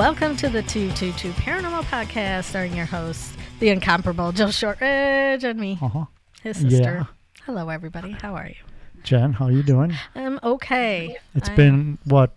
Welcome to the 222 Paranormal Podcast, starring your host, the incomparable Joe Shortridge, and me, Uh-huh. his sister. Yeah. Hello, everybody. How are you? Jen, how are you doing? I'm okay. It's I- been what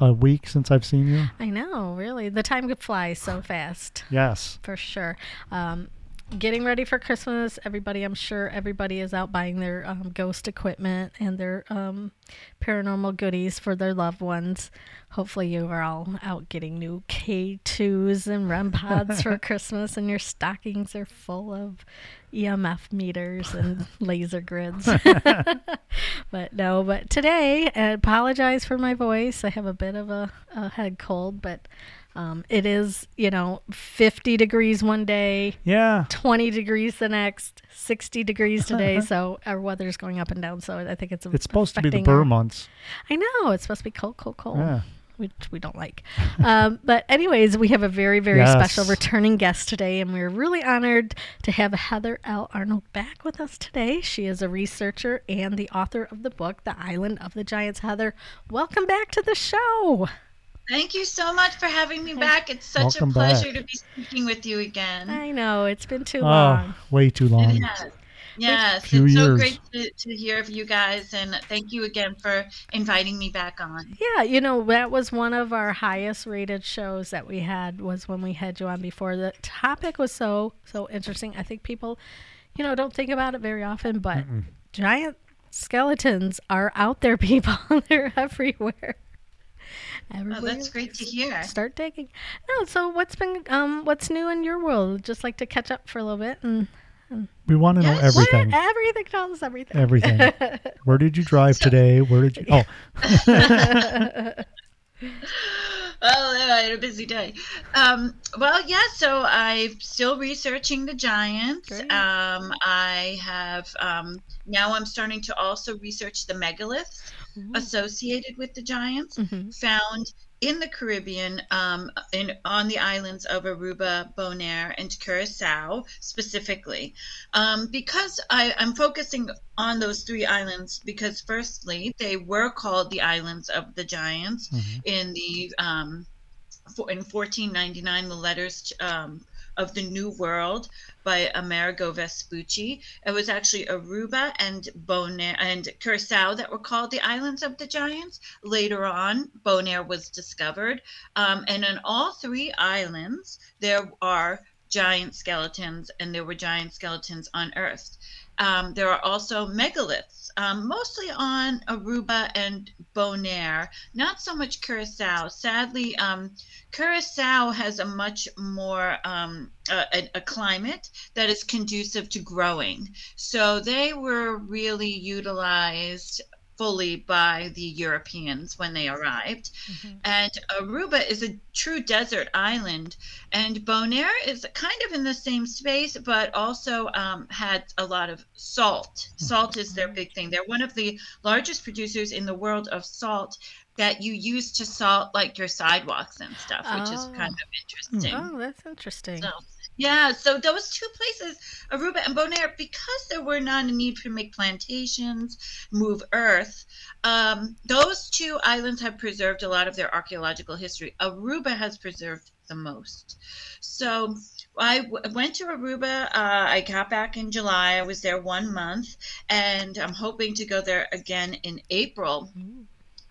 a week since I've seen you. I know, really. The time could flies so fast, Yes. for sure. Um, getting ready for Christmas. Everybody, I'm sure everybody is out buying their um, ghost equipment and their um, paranormal goodies for their loved ones. Hopefully, you are all out getting new K2s and REM pods for Christmas, and your stockings are full of EMF meters and laser grids. but no, but today, I apologize for my voice. I have a bit of a, a head cold, but um, it is, you know, 50 degrees one day, Yeah. 20 degrees the next, 60 degrees today. so our weather's going up and down. So I think it's It's supposed to be the our- Burr months. I know it's supposed to be cold, cold, cold. Yeah. Which we don't like. um, but, anyways, we have a very, very Yes. special returning guest today, and we're really honored to have Heather L. Arnold back with us today. She is a researcher and the author of the book, The Island of the Giants. Heather, welcome back to the show. Thank you so much for having me back. It's such Welcome a pleasure back. to be speaking with you again. I know, it's been too Oh, long. way too long. It has. Yes, Few it's so great to, to hear of you guys, and thank you again for inviting me back on. Yeah, you know, that was one of our highest rated shows that we had was when we had you on before. The topic was so so interesting. I think people, you know, don't think about it very often, but giant skeletons are out there, people. They're everywhere. Oh, that's great to hear. Start digging. No, so what's been um what's new in your world? Just like to catch up for a little bit and We want to know Yes. What? everything. everything tell us everything. Everything. Where did you drive today? Where did you? Oh, Well, I had a busy day. Um, well, yeah, so I'm still researching the giants. Great. Um, I have um, now I'm starting to also research the megaliths Ooh. associated with the giants. Mhm. found in the Caribbean, um, in on the islands of Aruba, Bonaire, and Curacao specifically, um, because I, I'm focusing on those three islands because, firstly, they were called the islands of the giants Mhm. in the um, for, in 1499, the letters um, of the New World by Amerigo Vespucci. It was actually Aruba and Bonaire and Curacao that were called the islands of the giants. Later on, Bonaire was discovered, um, and on all three islands there are giant skeletons, and there were giant skeletons unearthed. Um, there are also megaliths, um, mostly on Aruba and Bonaire, not so much Curacao. Sadly, um, Curacao has a much more um, a, a climate that is conducive to growing. So they were really utilized fully by the Europeans when they arrived. Mhm. And Aruba is a true desert island, and Bonaire is kind of in the same space, but also um, had a lot of salt. Salt is their big thing. They're one of the largest producers in the world of salt that you use to salt like your sidewalks and stuff, which is Oh. kind of interesting. Oh, that's interesting. So, yeah, so those two places, Aruba and Bonaire, because there were not a need to make plantations, move earth, um, those two islands have preserved a lot of their archaeological history. Aruba has preserved the most. So I w- went to Aruba. Uh, I got back in July. I was there one month, and I'm hoping to go there again in April Ooh.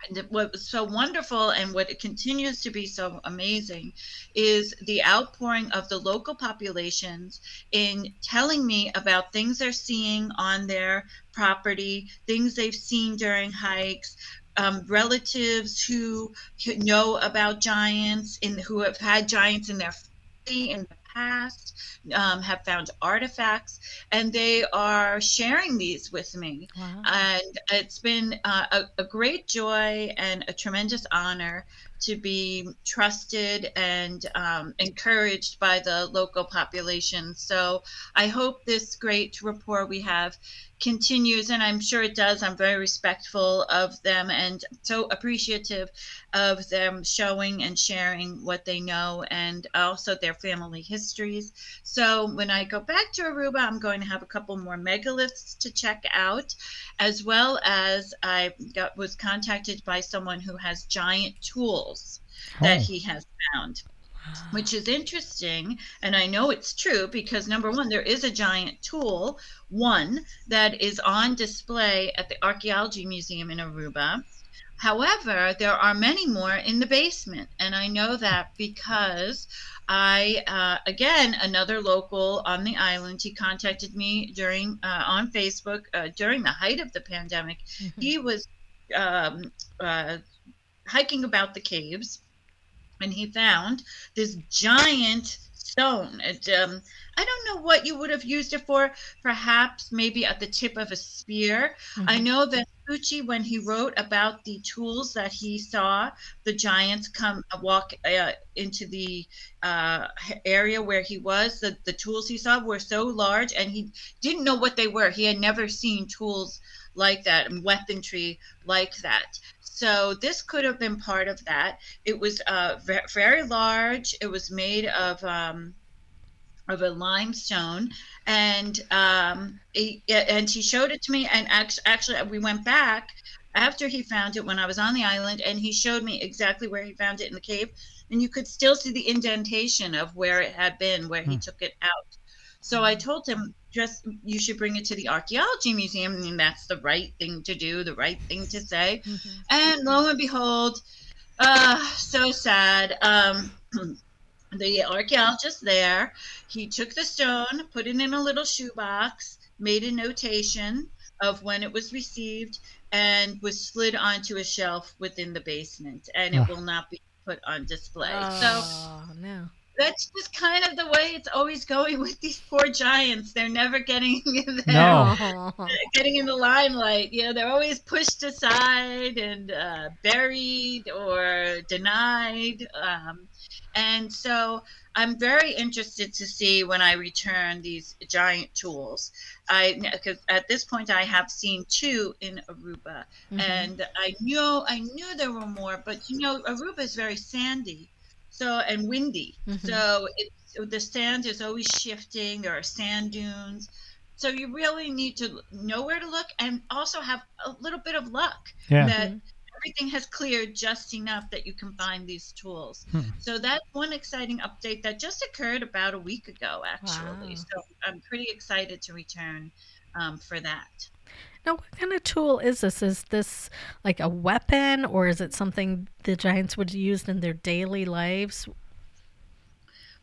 And what was so wonderful and what continues to be so amazing is the outpouring of the local populations in telling me about things they're seeing on their property, things they've seen during hikes. Um, relatives who know about giants and who have had giants in their family the past um, have found artifacts and they are sharing these with me Wow. and it's been uh, a, a great joy and a tremendous honor to be trusted and um, encouraged by the local population. So I hope this great rapport we have continues, and I'm sure it does. I'm very respectful of them and so appreciative of them showing and sharing what they know and also their family histories. So when I go back to Aruba, I'm going to have a couple more megaliths to check out, as well as I got, was contacted by someone who has giant tools that Oh. he has found. which is interesting. And I know it's true because number one, there is a giant tool, one that is on display at the Archaeology Museum in Aruba. However, there are many more in the basement. And I know that because I, uh, again, another local on the island, he contacted me during, uh, on Facebook uh, during the height of the pandemic. Mhm. He was um, uh, hiking about the caves and he found this giant stone. It, um, I don't know what you would have used it for. Perhaps maybe at the tip of a spear. I Mhm. know that Vespucci, when he wrote about the tools that he saw, the giants come uh, walk uh, into the uh, area where he was. The, the tools he saw were so large, and he didn't know what they were. He had never seen tools like that and weaponry like that. So this could have been part of that. It was uh, very large. It was made of um, of a limestone, and um, he, and he showed it to me. And actually, actually, we went back after he found it when I was on the island, and he showed me exactly where he found it in the cave, and you could still see the indentation of where it had been, where he Hmm. took it out. So I told him, just you should bring it to the archaeology museum, I and that's the right thing to do, the right thing to say. Mhm. And lo and behold, uh, so sad. Um, the archaeologist there, he took the stone, put it in a little shoebox, made a notation of when it was received, and was slid onto a shelf within the basement, and it Ah. will not be put on display. So Oh, no. That's just kind of the way it's always going with these poor giants. They're never getting there No. Getting in the limelight. You know, they're always pushed aside and uh, buried or denied. Um, and so I'm very interested to see when I return these giant tools. I because at this point I have seen two in Aruba, Mhm. and I knew I knew there were more, but you know Aruba is very sandy, so and windy, Mhm. so it's the sand is always shifting. There are sand dunes, so you really need to know where to look and also have a little bit of luck Yeah. that Mhm. everything has cleared just enough that you can find these tools. Hmm. So that's one exciting update that just occurred about a week ago, actually. Wow. So I'm pretty excited to return um, for that. Now, what kind of tool is this? Is this like a weapon or is it something the giants would use in their daily lives?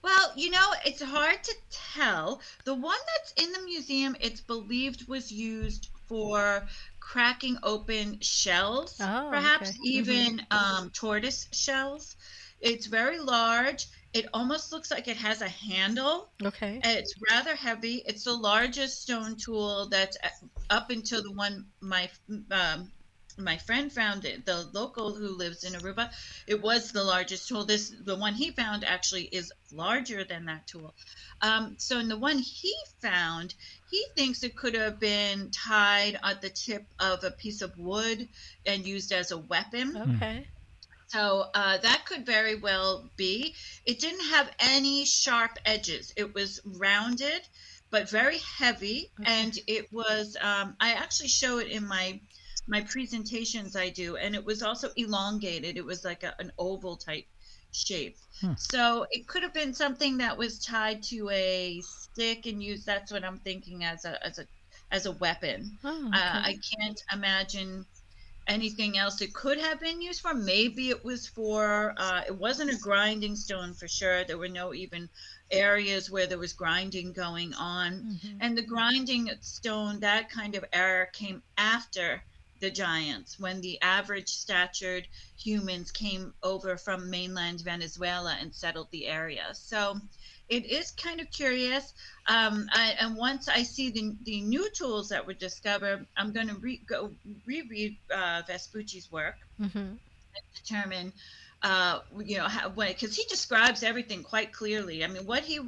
Well, you know, it's hard to tell. The one that's in the museum, it's believed was used for cracking open shells, Oh, perhaps okay. Mhm. even um, tortoise shells. It's very large. It almost looks like it has a handle. Okay. It's rather heavy. It's the largest stone tool that's uh, up until the one my um, my friend found it. The local who lives in Aruba, it was the largest tool. This the one he found actually is larger than that tool. Um, so in the one he found, he thinks it could have been tied at the tip of a piece of wood and used as a weapon. Okay. So uh, that could very well be. It didn't have any sharp edges. It was rounded, but very heavy, Okay. and it was. Um, I actually show it in my my presentations I do, and it was also elongated. It was like a, an oval type shape. Hmm. So it could have been something that was tied to a stick and used. That's what I'm thinking as a as a as a weapon. Oh, Uh. I can't imagine anything else it could have been used for. Maybe it was for, uh, it wasn't a grinding stone for sure. There were no even areas where there was grinding going on. Mhm. And the grinding stone, that kind of era came after the giants, when the average statured humans came over from mainland Venezuela and settled the area. So it is kind of curious. Um, I, and once I see the, the new tools that were discovered, I'm going to re- go reread uh, Vespucci's work Mhm. determine uh you know how because he describes everything quite clearly i mean what he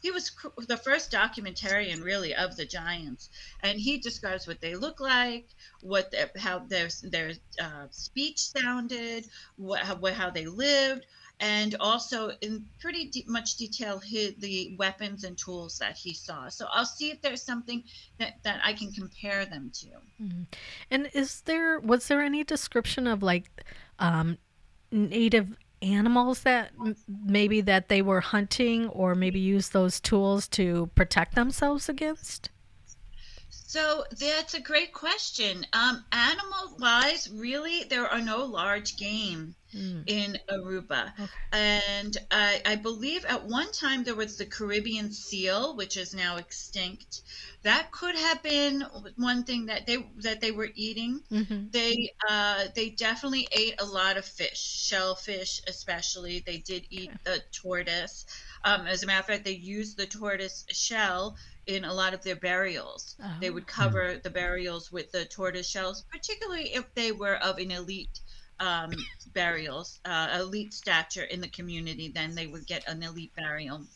he was cr- the first documentarian really of the giants and he describes what they look like what their, how their their uh, speech sounded what how, how they lived and also in pretty de- much detail his, the weapons and tools that he saw so i'll see if there's something that that i can compare them to Mhm. And is there was there any description of like um, native animals that m- maybe that they were hunting or maybe use those tools to protect themselves against? So that's a great question. Um, animal wise, really, there are no large game Mm. in Aruba. Okay. And I, I believe at one time there was the Caribbean seal, which is now extinct. That could have been one thing that they that they were eating. hmm They uh, they definitely ate a lot of fish, shellfish especially. They did eat the tortoise. Um, as a matter of fact, they used the tortoise shell in a lot of their burials. They Oh. would cover the burials with the tortoise shells, particularly if they were of an elite um, burials, uh, elite stature in the community. Then they would get an elite burial.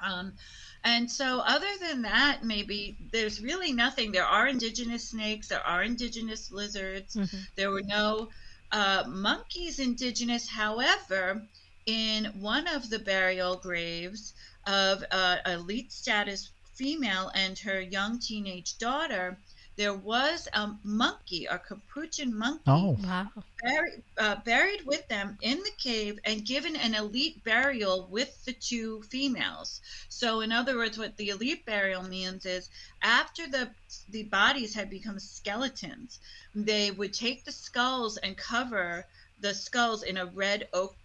Um, and so, other than that, maybe there's really nothing. There are indigenous snakes, there are indigenous lizards, hmm there were no uh, monkeys indigenous. However, in one of the burial graves of uh, elite status female and her young teenage daughter, there was a monkey, a capuchin monkey, Oh, Wow. buried, uh, buried with them in the cave and given an elite burial with the two females. So, in other words, what the elite burial means is after the the bodies had become skeletons, they would take the skulls and cover the skulls in a red ochre.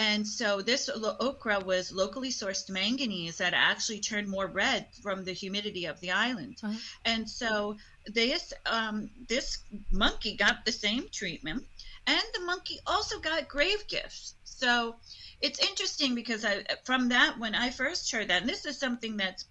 And so this okra was locally sourced manganese that actually turned more red from the humidity of the island. Uh-huh. And so this um, this monkey got the same treatment, and the monkey also got grave gifts. So it's interesting because I, from that when I first heard that, and this is something that's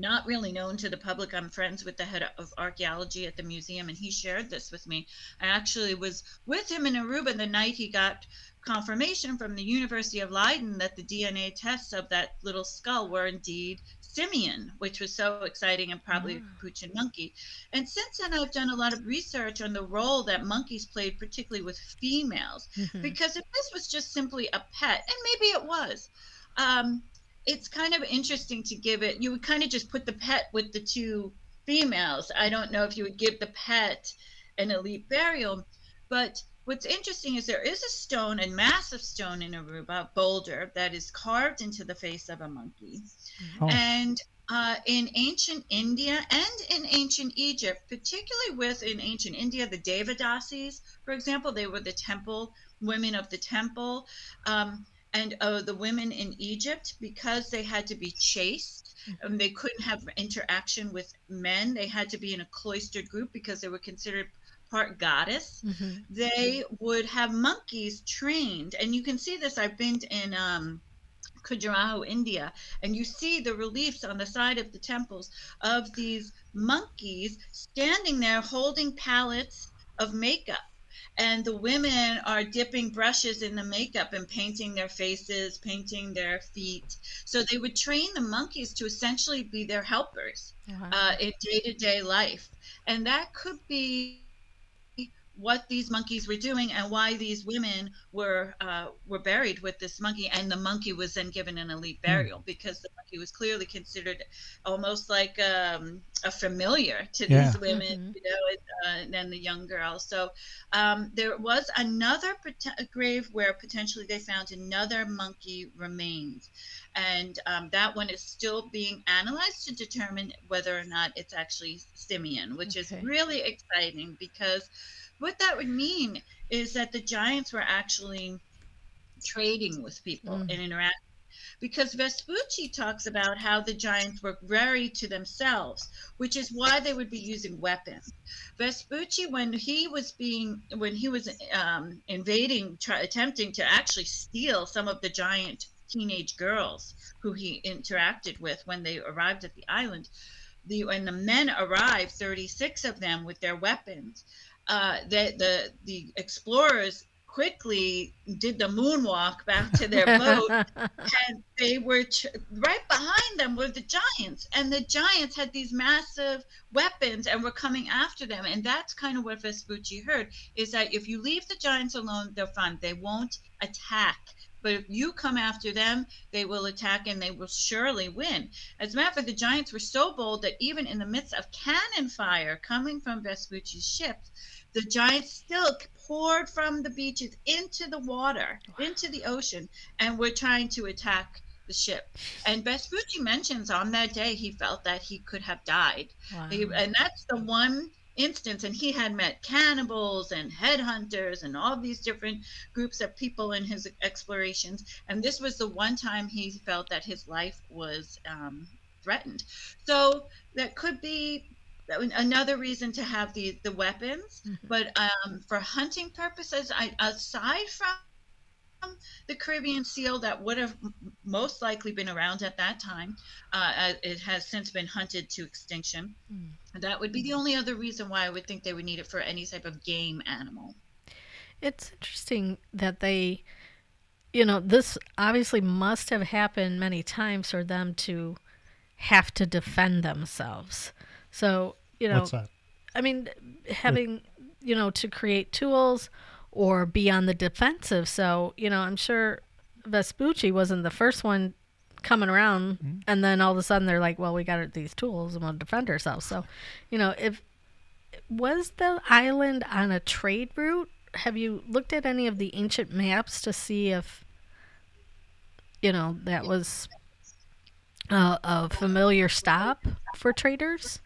not really known to the public. I'm friends with the head of archaeology at the museum, and he shared this with me. I actually was with him in Aruba the night he got confirmation from the University of Leiden that the DNA tests of that little skull were indeed simian, which was so exciting and probably a capuchin monkey. And since then, I've done a lot of research on the role that monkeys played, particularly with females. Mhm. Because if this was just simply a pet, and maybe it was, um, it's kind of interesting to give it. You would kind of just put the pet with the two females. I don't know if you would give the pet an elite burial, but what's interesting is there is a stone, a massive stone in Aruba, boulder, that is carved into the face of a monkey. oh, And uh, in ancient India and in ancient Egypt, particularly with in ancient India, the Devadasis, for example, they were the temple women of the temple. Um, and uh, the women in Egypt, because they had to be chaste, and they couldn't have interaction with men, they had to be in a cloistered group because they were considered part goddess. Mhm. they would have monkeys trained. And you can see this. I've been in um Khajuraho, India, and you see the reliefs on the side of the temples of these monkeys standing there holding palettes of makeup. And the women are dipping brushes in the makeup and painting their faces, painting their feet. So they would train the monkeys to essentially be their helpers Wow. uh, in day to day life. And that could be what these monkeys were doing and why these women were uh, were buried with this monkey and the monkey was then given an elite burial because the monkey was clearly considered almost like um, a familiar to Yeah. these women Mhm. you know and, uh, and the young girl so um, there was another pot- grave where potentially they found another monkey remains and um, that one is still being analyzed to determine whether or not it's actually simian which Okay. is really exciting because what that would mean is that the giants were actually trading with people Mm. and interacting because Vespucci talks about how the giants were very to themselves, which is why they would be using weapons. Vespucci, when he was being, when he was um, invading, try, attempting to actually steal some of the giant teenage girls who he interacted with when they arrived at the island, the when the men arrived, 36 of them with their weapons, uh, the, the the explorers quickly did the moonwalk back to their boat and they were ch- right behind them were the giants and the giants had these massive weapons and were coming after them and that's kind of what vespucci heard is that if you leave the giants alone they're fine. They won't attack But if you come after them, they will attack and they will surely win. As a matter of fact, the giants were so bold that even in the midst of cannon fire coming from Vespucci's ships, the giants still poured from the beaches into the water, into the ocean, and were trying to attack the ship. And Vespucci mentions on that day he felt that he could have died. Wow. He, and that's the one instance and he had met cannibals and headhunters and all these different groups of people in his explorations and this was the one time he felt that his life was um, threatened so that could be another reason to have the the weapons Mhm. but um, for hunting purposes I, aside from the Caribbean seal that would have most likely been around at that time. Uh, uh, it has since been hunted to extinction. Mm. That would be the only other reason why I would think they would need it for any type of game animal. It's interesting that they, you know, this obviously must have happened many times for them to have to defend themselves. So, you know, What's that? I mean, having, you know, to create tools or be on the defensive. So, you know, I'm sure Vespucci wasn't the first one coming around mm-hmm. and then all of a sudden they're like, well, we got these tools and we'll defend ourselves. So, you know, if was the island on a trade route? Have you looked at any of the ancient maps to see if, you know, that was a, a familiar stop for traders?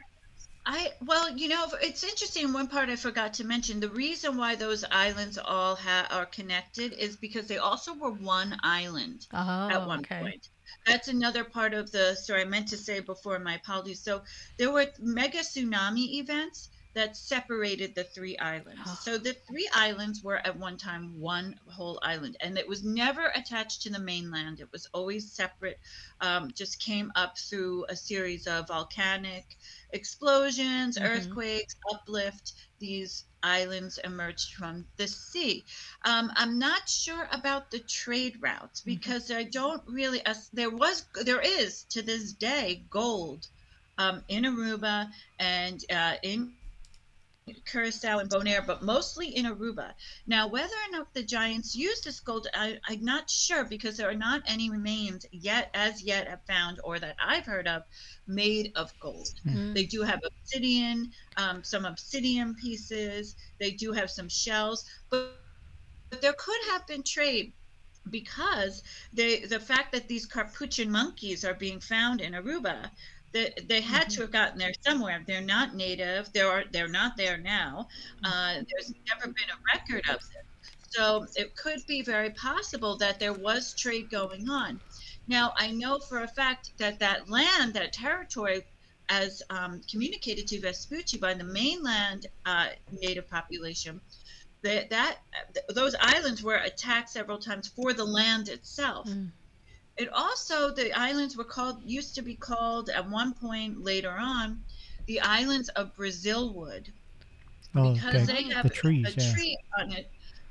I well, you know, it's interesting. One part I forgot to mention: the reason why those islands all ha- are connected is because they also were one island Oh, at one okay. point. That's another part of the story I meant to say before. My apologies. So there were mega tsunami events that separated the three islands. Oh. So the three islands were at one time one whole island, and it was never attached to the mainland. It was always separate. Um, just came up through a series of volcanic explosions, Mhm. earthquakes, uplift. These islands emerged from the sea. Um, I'm not sure about the trade routes because I don't really. As, there was, there is to this day gold um, in Aruba and uh, in Curacao and Bonaire, but mostly in Aruba. Now, whether or not the Giants used this gold, I, I'm not sure because there are not any remains yet, as yet, have found or that I've heard of, made of gold. Mm. They do have obsidian, um, some obsidian pieces. They do have some shells, but, but there could have been trade because they, the fact that these Capuchin monkeys are being found in Aruba, they, they had to have gotten there somewhere. They're not native. They're they're not there now. Uh, there's never been a record of them. So it could be very possible that there was trade going on. Now I know for a fact that that land, that territory, as um, communicated to Vespucci by the mainland uh, native population, that that those islands were attacked several times for the land itself. Mm. It also the islands were called used to be called at one point later on the islands of Brazil wood Oh, because okay. they have The trees, a yeah. tree on it,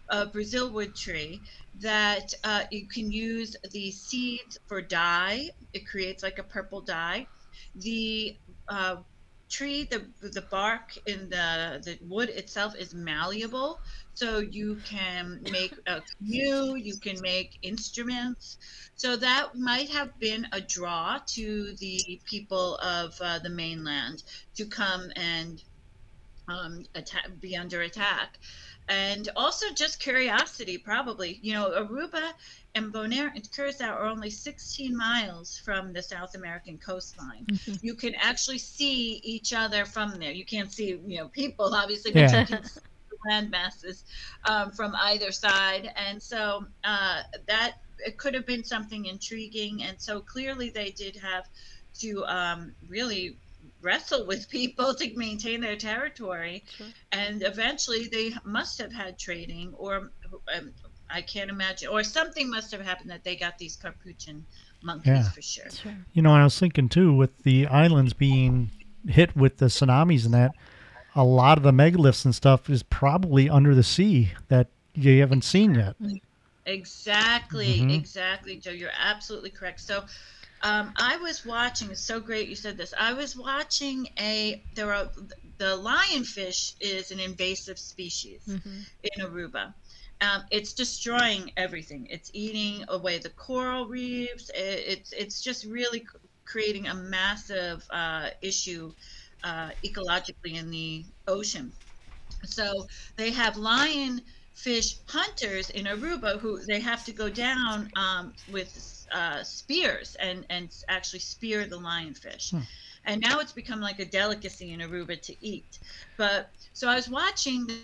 a Brazil wood tree that uh, you can use the seeds for dye. It creates like a purple dye. The uh, tree, the the bark in the the wood itself is malleable, so you can make a canoe. You can make instruments. So that might have been a draw to the people of uh, the mainland to come and um, attack, be under attack. And also just curiosity, probably. You know, Aruba and Bonaire and Curacao are only 16 miles from the South American coastline. Mhm. You can actually see each other from there. You can't see, you know, people, obviously, Yeah. but you can land masses um, from either side. And so uh, that it could have been something intriguing. And so clearly they did have to um, really wrestle with people to maintain their territory Sure. and eventually they must have had trading or um, i can't imagine or something must have happened that they got these capuchin monkeys Yeah. for sure Sure. You know, I was thinking too, with the islands being hit with the tsunamis and that, a lot of the megaliths and stuff is probably under the sea that you haven't seen yet. exactly Mhm. exactly joe you're absolutely correct so um, i was watching it's so great you said this i was watching a there are the lionfish is an invasive species Mhm. in Aruba. um, it's destroying everything. It's eating away the coral reefs. It, it's it's just really creating a massive uh, issue uh, ecologically in the ocean. So they have lionfish hunters in Aruba who they have to go down um, with uh, spears and and actually spear the lionfish. Hmm. And now it's become like a delicacy in Aruba to eat. But so I was watching the,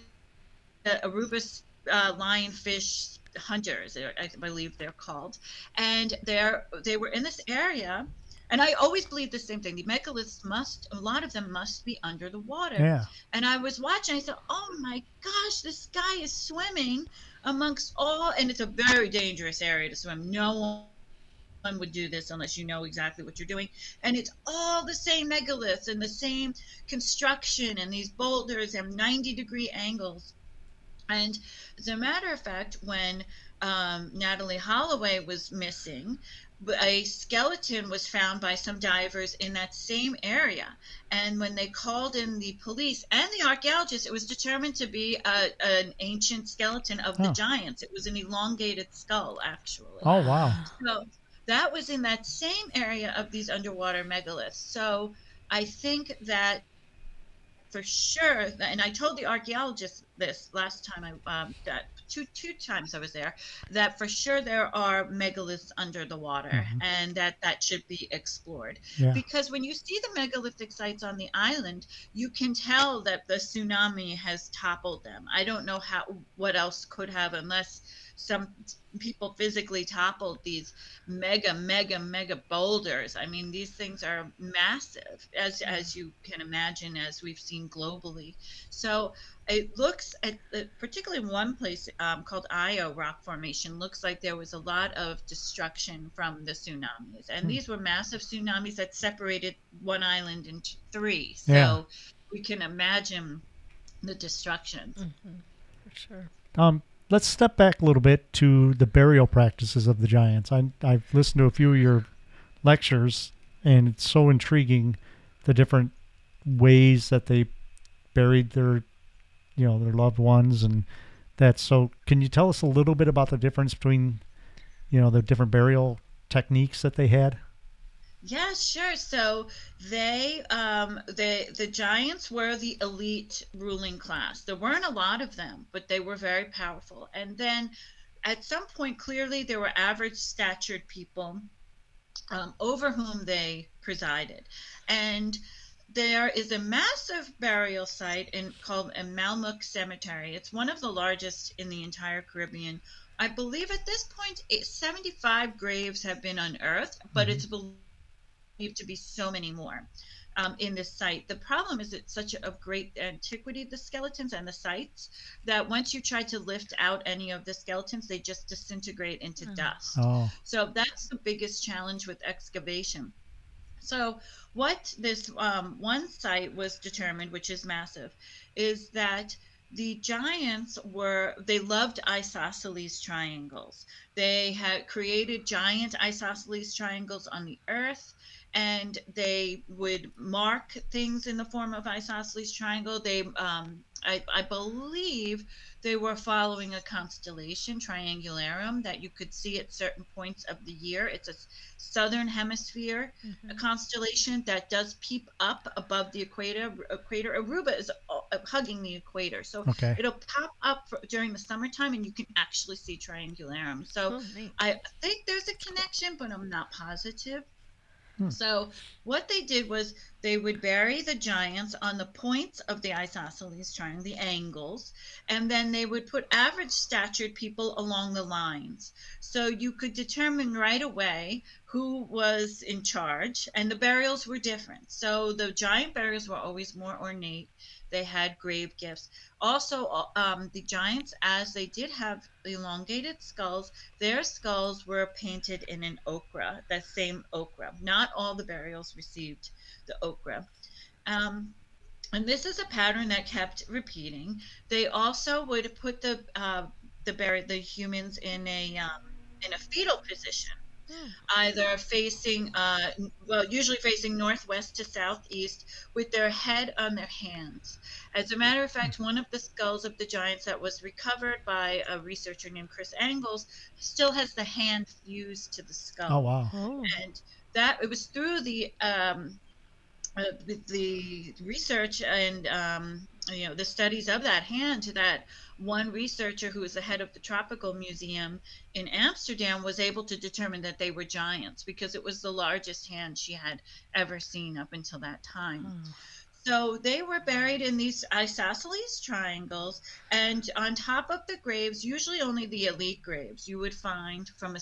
the Aruba uh, lionfish hunters, I believe they're called, and they're they were in this area. And I always believe the same thing. The megaliths must, a lot of them must be under the water. Yeah. And I was watching, I said, oh my gosh, this guy is swimming amongst all, and it's a very dangerous area to swim. No one would do this unless you know exactly what you're doing. And it's all the same megaliths and the same construction, and these boulders have 90 degree angles. And as a matter of fact, when um, Natalee Holloway was missing, a skeleton was found by some divers in that same area. And when they called in the police and the archaeologists, it was determined to be a, an ancient skeleton of the Oh. giants. It was an elongated skull, actually. Oh wow. So that was in that same area of these underwater megaliths. So I think that for sure, and I told the archaeologists this last time I um, that two two times I was there that for sure there are megaliths under the water Mhm. and that that should be explored. Yeah. because when you see the megalithic sites on the island you can tell that the tsunami has toppled them. I don't know how what else could have unless some people physically toppled these mega mega mega boulders. I mean these things are massive as as you can imagine as we've seen globally. So it looks at particularly one place um, called Ayo Rock Formation looks like there was a lot of destruction from the tsunamis, and Hmm. these were massive tsunamis that separated one island into three. So Yeah. we can imagine the destruction. Mhm, For sure. Um, let's step back a little bit to the burial practices of the giants. I, I've listened to a few of your lectures, and it's so intriguing the different ways that they buried their, you know, their loved ones, and that. So, can you tell us a little bit about the difference between, you know, the different burial techniques that they had? Yeah, sure. So they, um, the the giants were the elite ruling class. There weren't a lot of them, but they were very powerful. And then, at some point, clearly there were average statured people um, over whom they presided, and there is a massive burial site in called a Malmok Cemetery. It's one of the largest in the entire Caribbean. I believe at this point, it, 75 graves have been unearthed, but Mhm. it's believed to be so many more um, in this site. The problem is it's such a, of great antiquity, the skeletons and the sites, that once you try to lift out any of the skeletons, they just disintegrate into Mm. dust. Oh, So that's the biggest challenge with excavation. So, what this um, one site was determined, which is massive, is that the giants were, they loved isosceles triangles. They had created giant isosceles triangles on the earth and they would mark things in the form of isosceles triangle. They, um, I, I believe, they were following a constellation, Triangularum, that you could see at certain points of the year. It's a southern hemisphere Mhm. a constellation that does peep up above the equator. Equator Aruba is hugging the equator, so okay. it'll pop up for, during the summertime, and you can actually see Triangularum. So Oh. I think there's a connection, but I'm not positive. Hmm. So what they did was they would bury the giants on the points of the isosceles triangle, the angles, and then they would put average statured people along the lines. So you could determine right away who was in charge, and the burials were different. So the giant burials were always more ornate. They had grave gifts. Also, uh, um, the giants, as they did have elongated skulls, their skulls were painted in an ochre, that same ochre. Not all the burials received the ochre. Um, and this is a pattern that kept repeating. They also would put the uh, the buried the humans in a um, in a fetal position. Either facing, uh, well, usually facing northwest to southeast, with their head on their hands. As a matter of fact, one of the skulls of the giants that was recovered by a researcher named Chris Angles still has the hand fused to the skull. Oh wow. Oh. And that it was through the um, uh, the, the research and um, you know the studies of that hand to that one researcher who was the head of the tropical museum in amsterdam was able to determine that they were giants because it was the largest hand she had ever seen up until that time Oh. so they were buried in these isosceles triangles, and on top of the graves, usually only the elite graves, you would find from a,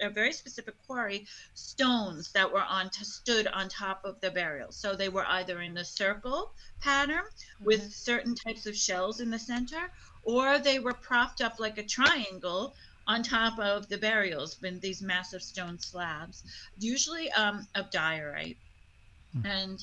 a very specific quarry stones that were on stood on top of the burial. So they were either in the circle pattern with certain types of shells in the center, or they were propped up like a triangle on top of the burials with these massive stone slabs, usually um, of diorite. And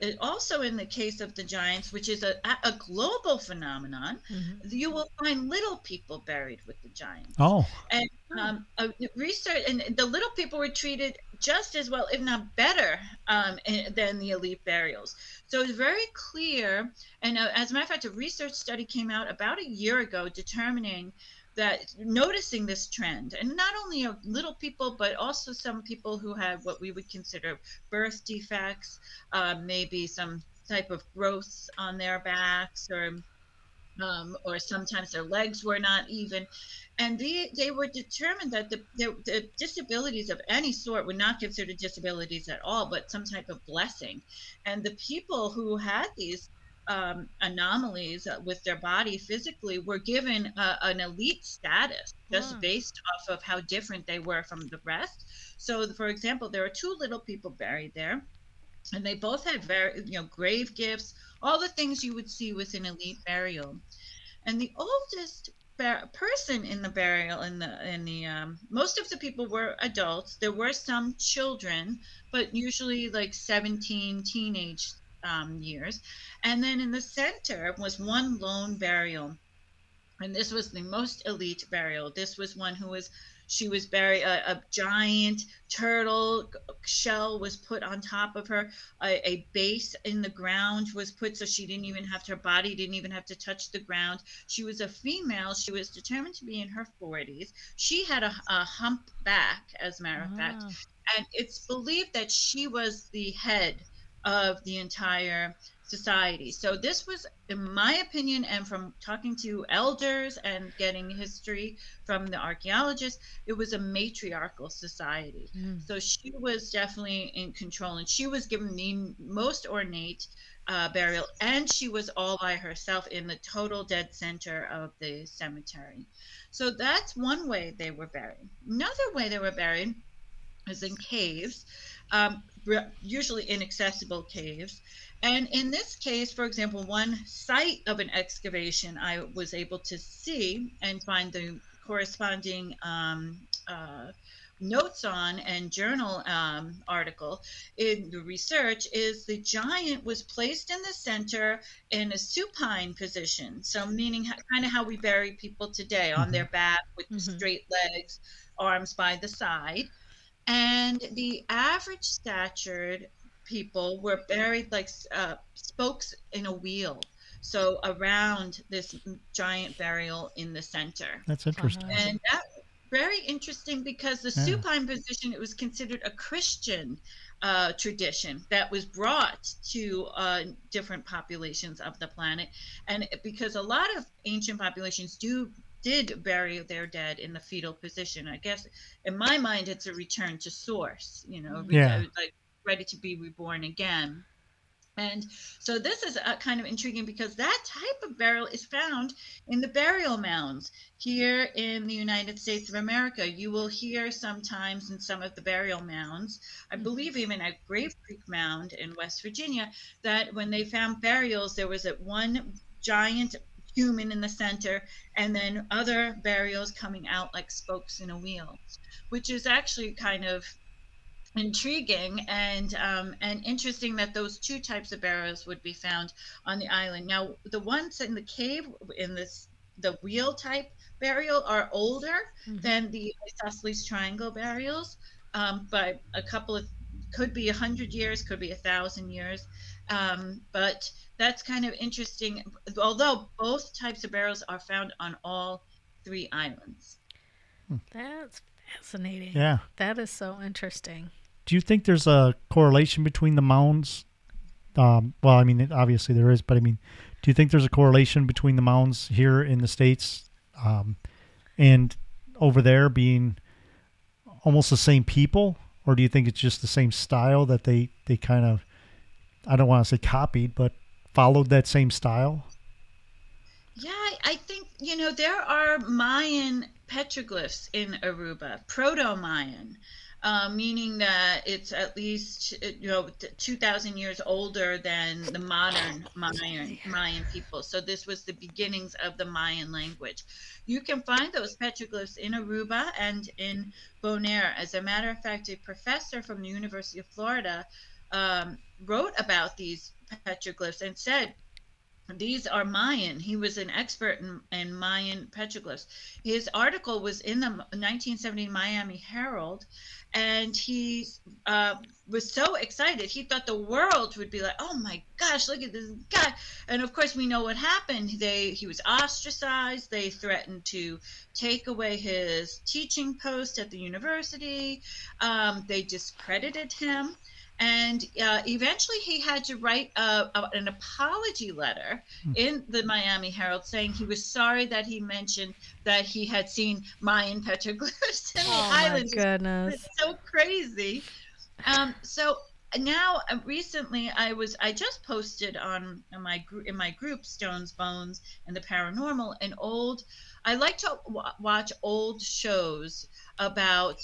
it, also in the case of the giants, which is a, a global phenomenon, Mhm. you will find little people buried with the giants. Oh, And um, uh, research and the little people were treated just as well, if not better, um, eh, than the elite burials. So it's very clear. And uh, as a matter of fact, a research study came out about a year ago determining that noticing this trend, and not only of little people, but also some people who have what we would consider birth defects, uh, maybe some type of growth on their backs, or um, or sometimes their legs were not even. And they, they were determined that the, the, the disabilities of any sort were not considered disabilities at all, but some type of blessing. And the people who had these um, anomalies uh, with their body physically were given uh, an elite status just Wow. based off of how different they were from the rest. So, for example, there are two little people buried there, and they both had very, you know, grave gifts, all the things you would see with an elite burial. And the oldest bar- person in the burial in the in the um, most of the people were adults. There were some children, but usually like 17 teenage um, years. And then in the center was one lone burial. And this was the most elite burial. This was one who was, she was buried, a, a giant turtle shell was put on top of her. A, a base in the ground was put so she didn't even have her body didn't even have to touch the ground. She was a female. She was determined to be in her 40s. She had a, a hump back, as a matter of fact Ah. and it's believed that she was the head of the entire society. So this was, in my opinion, and from talking to elders and getting history from the archaeologists, it was a matriarchal society. Mm. So she was definitely in control, and she was given the most ornate uh, burial, and she was all by herself in the total dead center of the cemetery. So that's one way they were buried. Another way they were buried is in caves, um, usually inaccessible caves. And in this case, for example, one site of an excavation I was able to see and find the corresponding um, uh, notes on and journal um, article in the research is the giant was placed in the center in a supine position. So, meaning kind of how we bury people today on their back with Mhm. straight legs, arms by the side. And the average statured people were buried like uh, spokes in a wheel. So around this giant burial in the center. that's interesting. Uh-huh. And that very interesting because the Yeah. supine position it was considered a Christian uh, tradition that was brought to uh, different populations of the planet, and because a lot of ancient populations do did bury their dead in the fetal position. I guess in my mind it's a return to source, you know, Yeah. like ready to be reborn again. And so this is uh, kind of intriguing because that type of burial is found in the burial mounds here in the United States of America. You will hear sometimes in some of the burial mounds, I believe even at Grave Creek Mound in West Virginia, that when they found burials, there was at one giant human in the center and then other burials coming out like spokes in a wheel, which is actually kind of intriguing and um, and interesting that those two types of burials would be found on the island. Now, the ones in the cave in this the wheel type burial are older Mhm. than the isosceles triangle burials, um, by a couple of could be a hundred years, could be a thousand years, um, but that's kind of interesting. Although both types of burials are found on all three islands. That's fascinating. Yeah. That is so interesting. Do you think there's a correlation between the mounds? Um, well, I mean, obviously there is, but I mean, do you think there's a correlation between the mounds here in the states um, and over there being almost the same people, or do you think it's just the same style that they they kind of, I don't want to say copied, but followed that same style? Yeah, I, I think you know there are Mayan petroglyphs in Aruba, Proto-Mayan, uh, meaning that it's at least uh, you know two thousand years older than the modern Mayan Mayan people. So this was the beginnings of the Mayan language. You can find those petroglyphs in Aruba and in Bonaire. As a matter of fact, a professor from the University of Florida um, wrote about these petroglyphs and said these are Mayan. He was an expert in, in Mayan petroglyphs. His article was in the 1970 Miami Herald, and he uh, was so excited. He thought the world would be like, "Oh my gosh, look at this guy!" And of course, we know what happened. They he was ostracized. They threatened to take away his teaching post at the university. Um, they discredited him and uh, eventually he had to write a, a, an apology letter in the Miami Herald saying he was sorry that he mentioned that he had seen Mayan petroglyphs in the Oh my islands. goodness. It's so crazy. Um, so now uh, recently I was I just posted on, on my group in my group Stones Bones and the Paranormal an old I like to w- watch old shows about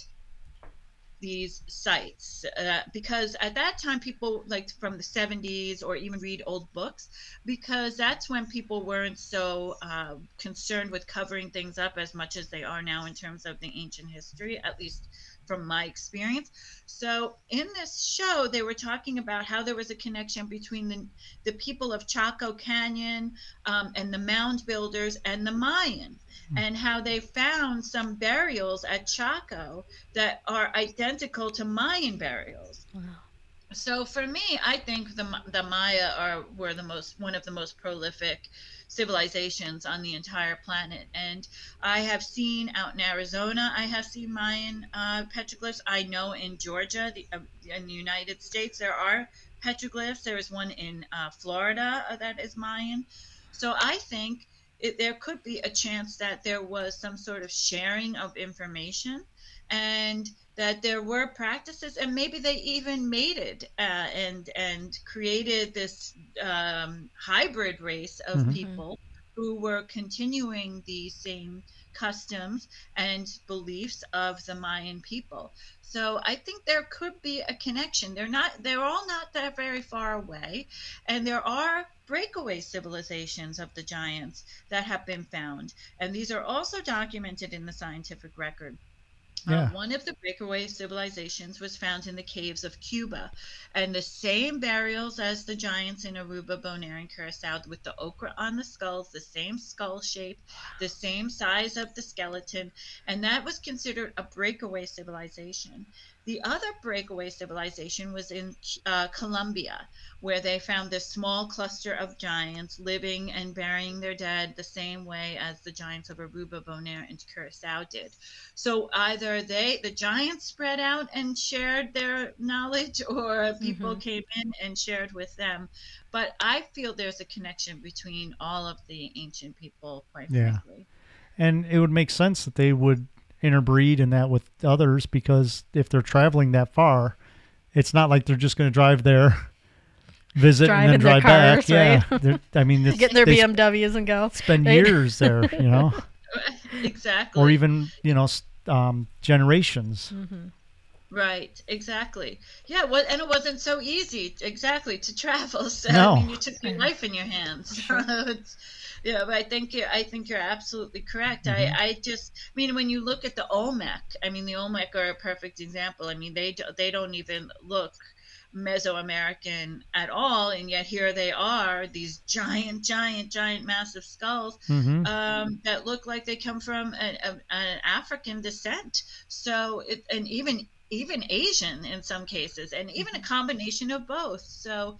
these sites uh, because at that time people like from the 70s or even read old books because that's when people weren't so uh, concerned with covering things up as much as they are now in terms of the ancient history at least from my experience. So in this show they were talking about how there was a connection between the, the people of chaco canyon um, and the mound builders and the mayan and how they found some burials at chaco that are identical to Mayan burials. Wow. So for me, I think the the Maya are were the most one of the most prolific civilizations on the entire planet. And I have seen out in Arizona, I have seen Mayan uh, petroglyphs. I know in Georgia, the, uh, in the United States, there are petroglyphs. There is one in uh, Florida uh, that is Mayan. So I think it, there could be a chance that there was some sort of sharing of information and that there were practices and maybe they even mated uh, and and created this um, hybrid race of Mhm. people who were continuing the same customs and beliefs of the Mayan people. So I think there could be a connection. They're not they're all not that very far away and there are breakaway civilizations of the giants that have been found and these are also documented in the scientific record. Uh, one of the breakaway civilizations was found in the caves of Cuba, and the same burials as the giants in Aruba, Bonaire, and Curacao, with the ochre on the skulls, the same skull shape, the same size of the skeleton, and that was considered a breakaway civilization. The other breakaway civilization was in uh, Colombia, where they found this small cluster of giants living and burying their dead the same way as the giants of Aruba, Bonaire, and Curacao did. So either they, the giants, spread out and shared their knowledge, or people Mhm. came in and shared with them. But I feel there's a connection between all of the ancient people, quite Yeah. frankly. And it would make sense that they would interbreed and that with others because if they're traveling that far, it's not like they're just going to drive there, visit, Drive and then drive back. cars, Yeah, right? They're- I mean, it's, Get their BMWs and go. spend right? years there, you know, exactly. or even you know um, generations. hmm Right, exactly. Yeah, what and it wasn't so easy exactly to travel. So No. I mean, you took your life in your hands. So it's, yeah, but I think you're, I think you're absolutely correct. Mhm. I, I just, I mean, when you look at the Olmec, I mean, the Olmec are a perfect example. I mean, they they don't even look Mesoamerican at all, and yet here they are, these giant, giant, giant, massive skulls hmm um, that look like they come from an, a, an African descent. So, it, and even even Asian in some cases, and even a combination of both. So.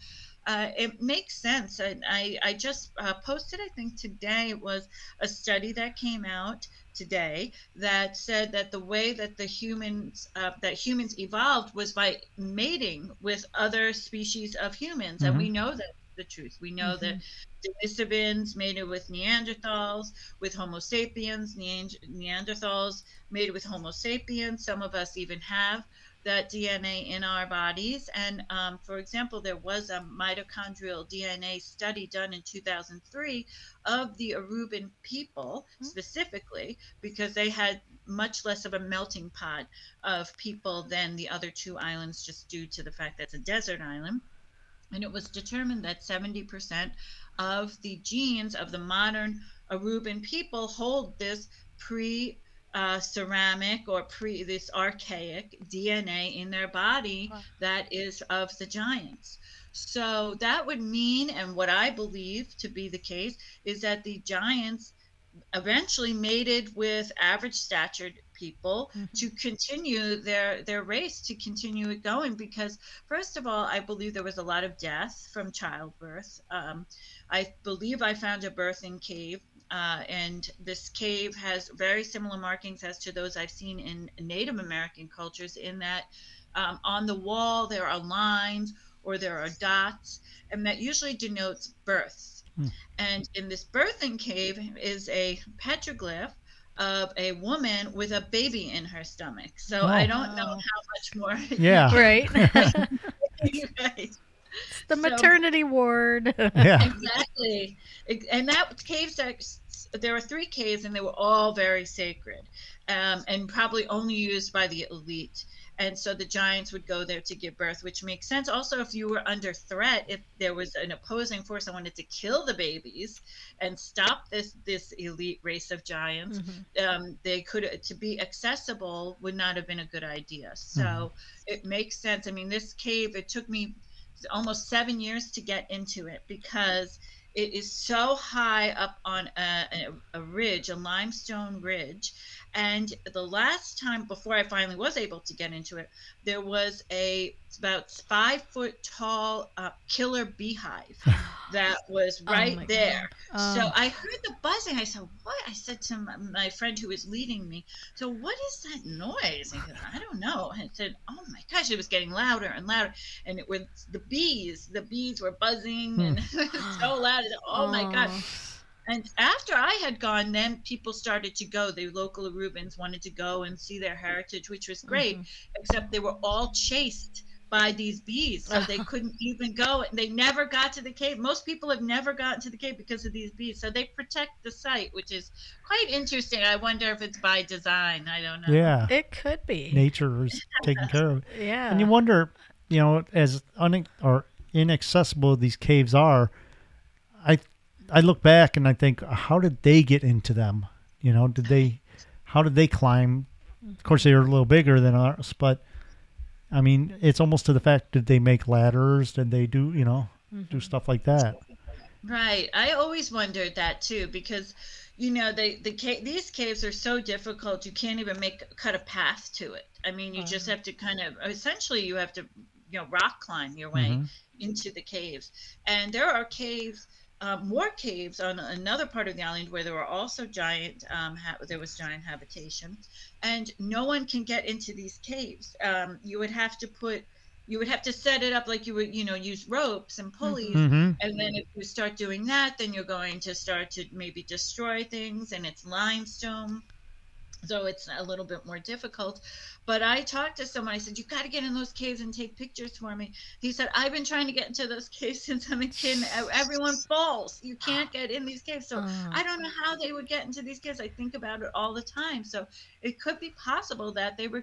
Uh, it makes sense. I, I, I just uh, posted, I think today, it was a study that came out today that said that the way that the humans uh, that humans evolved was by mating with other species of humans, and Mhm. we know that the truth. We know that Denisovans mated with Neanderthals, with Homo sapiens, Neand- Neanderthals mated with Homo sapiens. Some of us even have that DNA in our bodies. And um, for example, there was a mitochondrial DNA study done in 2003 of the Aruban people specifically because they had much less of a melting pot of people than the other two islands just due to the fact that it's a desert island. And it was determined that 70% of the genes of the modern Aruban people hold this pre uh, ceramic or pre this archaic DNA in their body Wow. that is of the giants. So that would mean, and what I believe to be the case, is that the giants eventually mated with average statured people Mhm. to continue their their race to continue it going because first of all i believe there was a lot of death from childbirth um, i believe i found a birthing cave uh, and this cave has very similar markings as to those i've seen in native american cultures in that um, on the wall there are lines or there are dots and that usually denotes births Hmm. and in this birthing cave is a petroglyph of a woman with a baby in her stomach. So Oh. I don't know how much more. Yeah. Right. Right. the So- maternity ward. Yeah. exactly. And that cave sex, there were three caves, and they were all very sacred, um, and probably only used by the elite. And so the giants would go there to give birth, which makes sense. Also, if you were under threat, if there was an opposing force that wanted to kill the babies and stop this this elite race of giants, Mhm. um, they could to be accessible would not have been a good idea. So it makes sense. I mean, this cave it took me almost seven years to get into it because it is so high up on a, a, ridge, a limestone ridge. And the last time before I finally was able to get into it, there was a about five foot tall uh, killer beehive that was Oh right my there. God. So Oh. I heard the buzzing. I said, "What?" I said to my, my friend who was leading me, "So what is that noise?" And he goes, "I don't know." And I said, "Oh my gosh!" It was getting louder and louder, and it was the bees. The bees were buzzing, and it was so loud. I said, "Oh my gosh!" And after I had gone, then people started to go. The local Arubans wanted to go and see their heritage, which was great, Mhm. except they were all chased by these bees. So they couldn't even go. And they never got to the cave. Most people have never gotten to the cave because of these bees. So they protect the site, which is quite interesting. I wonder if it's by design. I don't know. Yeah. It could be. Nature is taking care of it. Yeah. And you wonder, you know, as un- or inaccessible these caves are, I I look back and I think, how did they get into them? You know, did they, how did they climb? Of course, they were a little bigger than us, but I mean, it's almost to the fact did they make ladders? Did they do, you know, do stuff like that? Right. I always wondered that too because you know they the ca- these caves are so difficult you can't even make cut a path to it. I mean, you just have to kind of essentially you have to you know rock climb your way Mhm. into the caves. And there are caves uh, more caves on another part of the island where there were also giant um, ha- there was giant habitation. And no one can get into these caves. Um, you would have to put you would have to set it up like you would you know use ropes and pulleys. Hmm and then if you start doing that, then you're going to start to maybe destroy things, and it's limestone. So it's a little bit more difficult. But I talked to someone, I said, You got to get in those caves and take pictures for me. He said, I've been trying to get into those caves since I'm a kid. Everyone falls. You can't get in these caves. So Oh. I don't know how they would get into these caves. I think about it all the time. So it could be possible that they were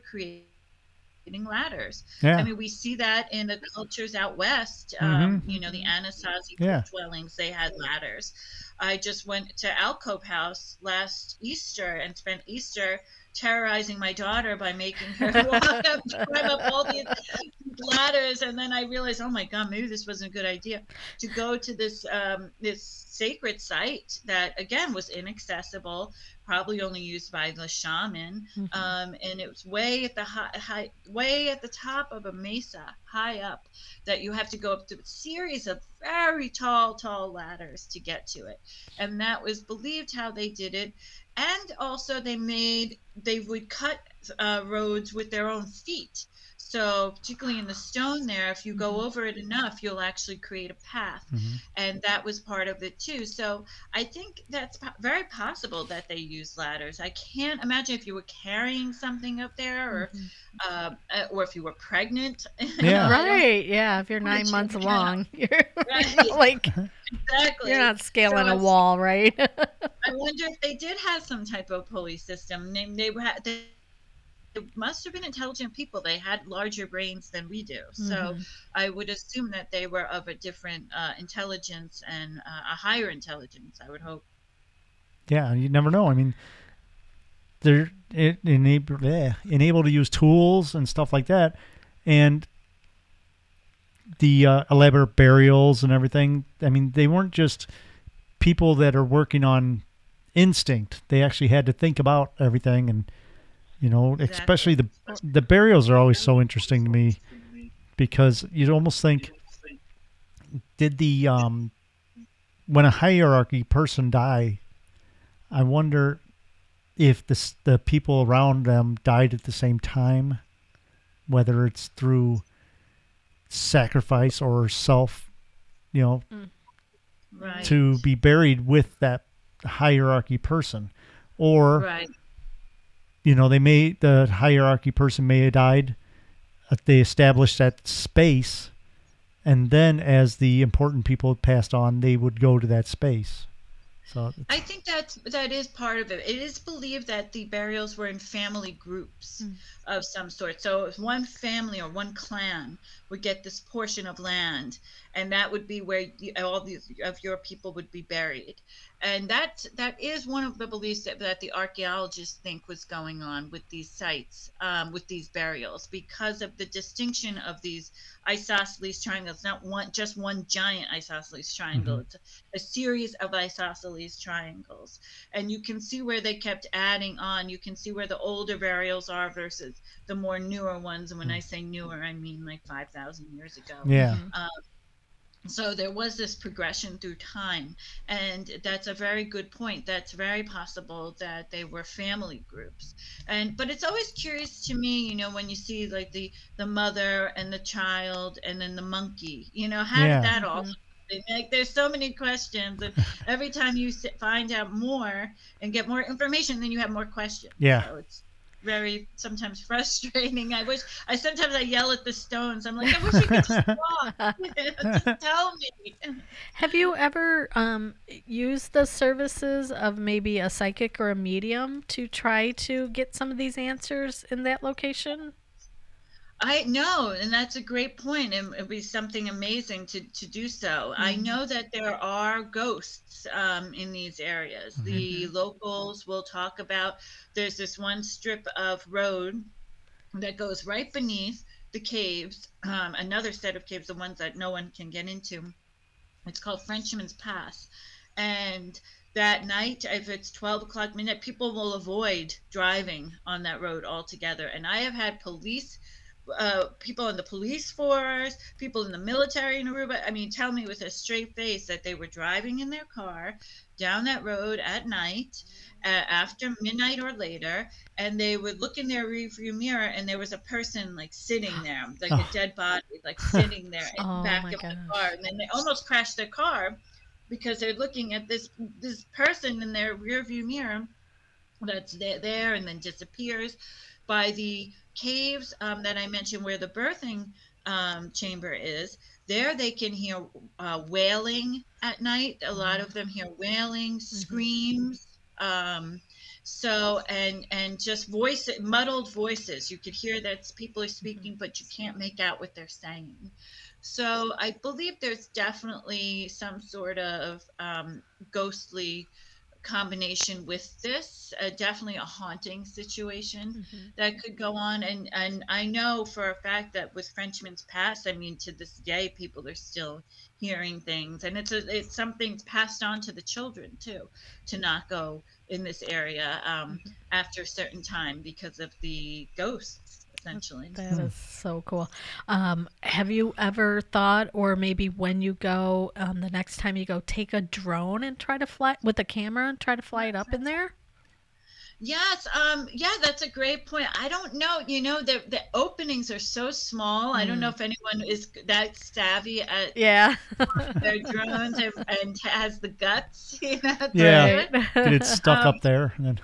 creating ladders. Yeah. I mean, we see that in the cultures out west. Um, Mhm. You know, the Anasazi Yeah. dwellings, they had ladders. I just went to Alcove House last Easter and spent Easter terrorizing my daughter by making her walk up, climb up all these ladders, and then I realized, oh my god, maybe this wasn't a good idea to go to this um, this sacred site that again was inaccessible, probably only used by the shaman, Mhm. um, and it was way at the high, high, way at the top of a mesa, high up, that you have to go up to a series of very tall, tall ladders to get to it, and that was believed how they did it, and also they made they would cut uh, roads with their own feet. So, particularly in the stone there, if you go Mhm. over it enough, you'll actually create a path. Mhm. And that was part of it too. So, I think that's po- very possible that they use ladders. I can't imagine if you were carrying something up there or, Mhm. uh, uh, or if you were pregnant. Yeah. Right. Yeah. If you're nine you- months yeah. along, you're Right. not like Exactly. you're not scaling So a wall, right? I wonder if they did have some type of pulley system. They, they, were, they, they must have been intelligent people. They had larger brains than we do. So Mhm. I would assume that they were of a different uh, intelligence and uh, a higher intelligence, I would hope. Yeah, you never know. I mean, they're enable, eh, enabled to use tools and stuff like that, and the uh, elaborate burials and everything. I mean, they weren't just people that are working on instinct. They actually had to think about everything, and you know, especially the the burials are always so interesting to me because you'd almost think, did the um, when a hierarchy person die, I wonder if the the people around them died at the same time, whether it's through sacrifice or self, you know, Right. to be buried with that hierarchy person, or right. You know they may the hierarchy person may have died. uh, They established that space, and then as the important people passed on, they would go to that space. So I think that that is part of it. It is believed that the burials were in family groups Mm. of some sort. So if one family or one clan would get this portion of land, and that would be where you, all these of your people would be buried. And that that is one of the beliefs that, that the archaeologists think was going on with these sites, um, with these burials, because of the distinction of these isosceles triangles. Not one, just one giant isosceles triangle. It's a series of isosceles triangles and you can see where they kept adding on you can see where the older burials are versus the more newer ones and when i say newer i mean like 5000 years ago yeah. Mhm. So there was this progression through time and that's a very good point that's very possible that they were family groups and but it's always curious to me you know when you see like the the mother and the child and then the monkey you know how Yeah. did that all Mhm. like there's so many questions and every time you find out more and get more information then you have more questions Yeah. so it's very sometimes frustrating. I wish i sometimes i yell at the stones. I'm like i wish you could just talk just tell me. Have you ever um, used the services of maybe a psychic or a medium to try to get some of these answers in that location? I know, and that's a great point, and it'd be something amazing to, to do so. I Mhm. know that there are ghosts um, in these areas. The locals will talk about. There's this one strip of road that goes right beneath the caves. Um, another set of caves, the ones that no one can get into. It's called Frenchman's Pass, and that night, if it's 12 o'clock midnight, people will avoid driving on that road altogether. And I have had police uh, people in the police force, people in the military in Aruba. I mean, tell me with a straight face that they were driving in their car down that road at night, uh, after midnight or later, and they would look in their rearview mirror, and there was a person like sitting there, like a Oh. dead body, like sitting there in Oh, the back of the car, and then they almost crashed their car because they're looking at this this person in their rearview mirror that's there, there and then disappears by the caves um, that I mentioned where the birthing um, chamber is. There they can hear uh, wailing at night. A lot of them hear wailing, screams. Um, so and and just voice muddled voices. You could hear that people are speaking, but you can't make out what they're saying. So I believe there's definitely some sort of um, ghostly combination with this, uh, definitely a haunting situation Mhm. that could go on. And and I know for a fact that with Frenchman's Pass, I mean, to this day, people are still hearing things, and it's a, it's something passed on to the children too, to not go in this area um, Mhm. after a certain time because of the ghosts, essentially. That Hmm. is so cool. Um, have you ever thought, or maybe when you go, um, the next time you go, take a drone and try to fly with a camera and try to fly it up in there? Yes, um, yeah, that's a great point. I don't know, you know, the the openings are so small. I don't know if anyone is that savvy at Yeah. their drones and, and has the guts, you know, Yeah. do. Get it stuck Um, up there, and then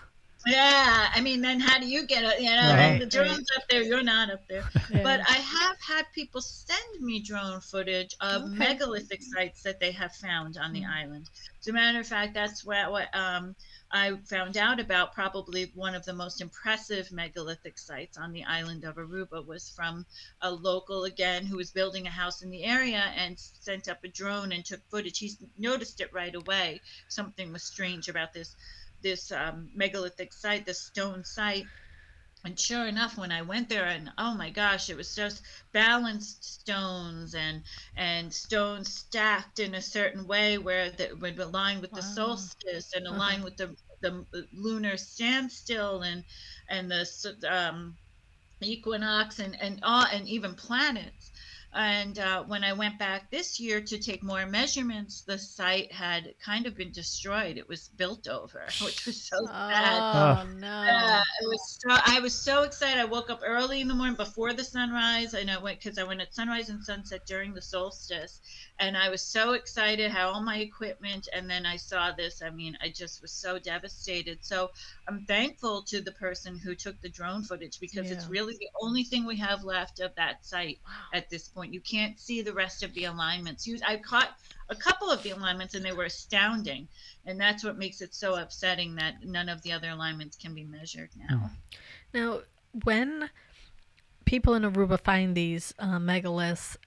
Yeah, I mean, then how do you get it? You know, Right. the drone's up there, you're not up there. Yeah. But I have had people send me drone footage of Okay. megalithic sites that they have found on the Mm. island. As a matter of fact, that's what, what um, I found out about. Probably one of the most impressive megalithic sites on the island of Aruba was from a local, again, who was building a house in the area and sent up a drone and took footage. He noticed it right away. Something was strange about this this um, megalithic site, this stone site. And sure enough, when I went there, and oh my gosh, it was just balanced stones and and stones stacked in a certain way where that would align with the solstice and Uh-huh. align with the the lunar standstill and and the um, equinox and and all and even planets. And uh, when I went back this year to take more measurements, the site had kind of been destroyed. It was built over, which was so sad. Oh, no. Yeah, it was. So, I was so excited. I woke up early in the morning before the sunrise, and I went because I went at sunrise and sunset during the solstice, and I was so excited. Had all my equipment, and then I saw this. I mean, I just was so devastated. So I'm thankful to the person who took the drone footage because it's really the only thing we have left of that site Wow. at this point. You can't see the rest of the alignments. You, I caught a couple of the alignments and they were astounding. And that's what makes it so upsetting that none of the other alignments can be measured now. Now, when people in Aruba find these uh, megaliths, i-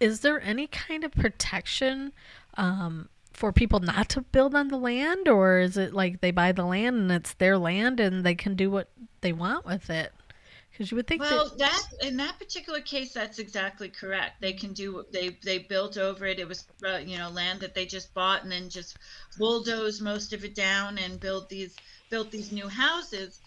is there any kind of protection um, for people not to build on the land, or is it like they buy the land and it's their land and they can do what they want with it? Because you would think Well, that. that in that particular case, that's exactly correct. They can do they they built over it. It was uh, you know land that they just bought and then just bulldozed most of it down and built these built these new houses.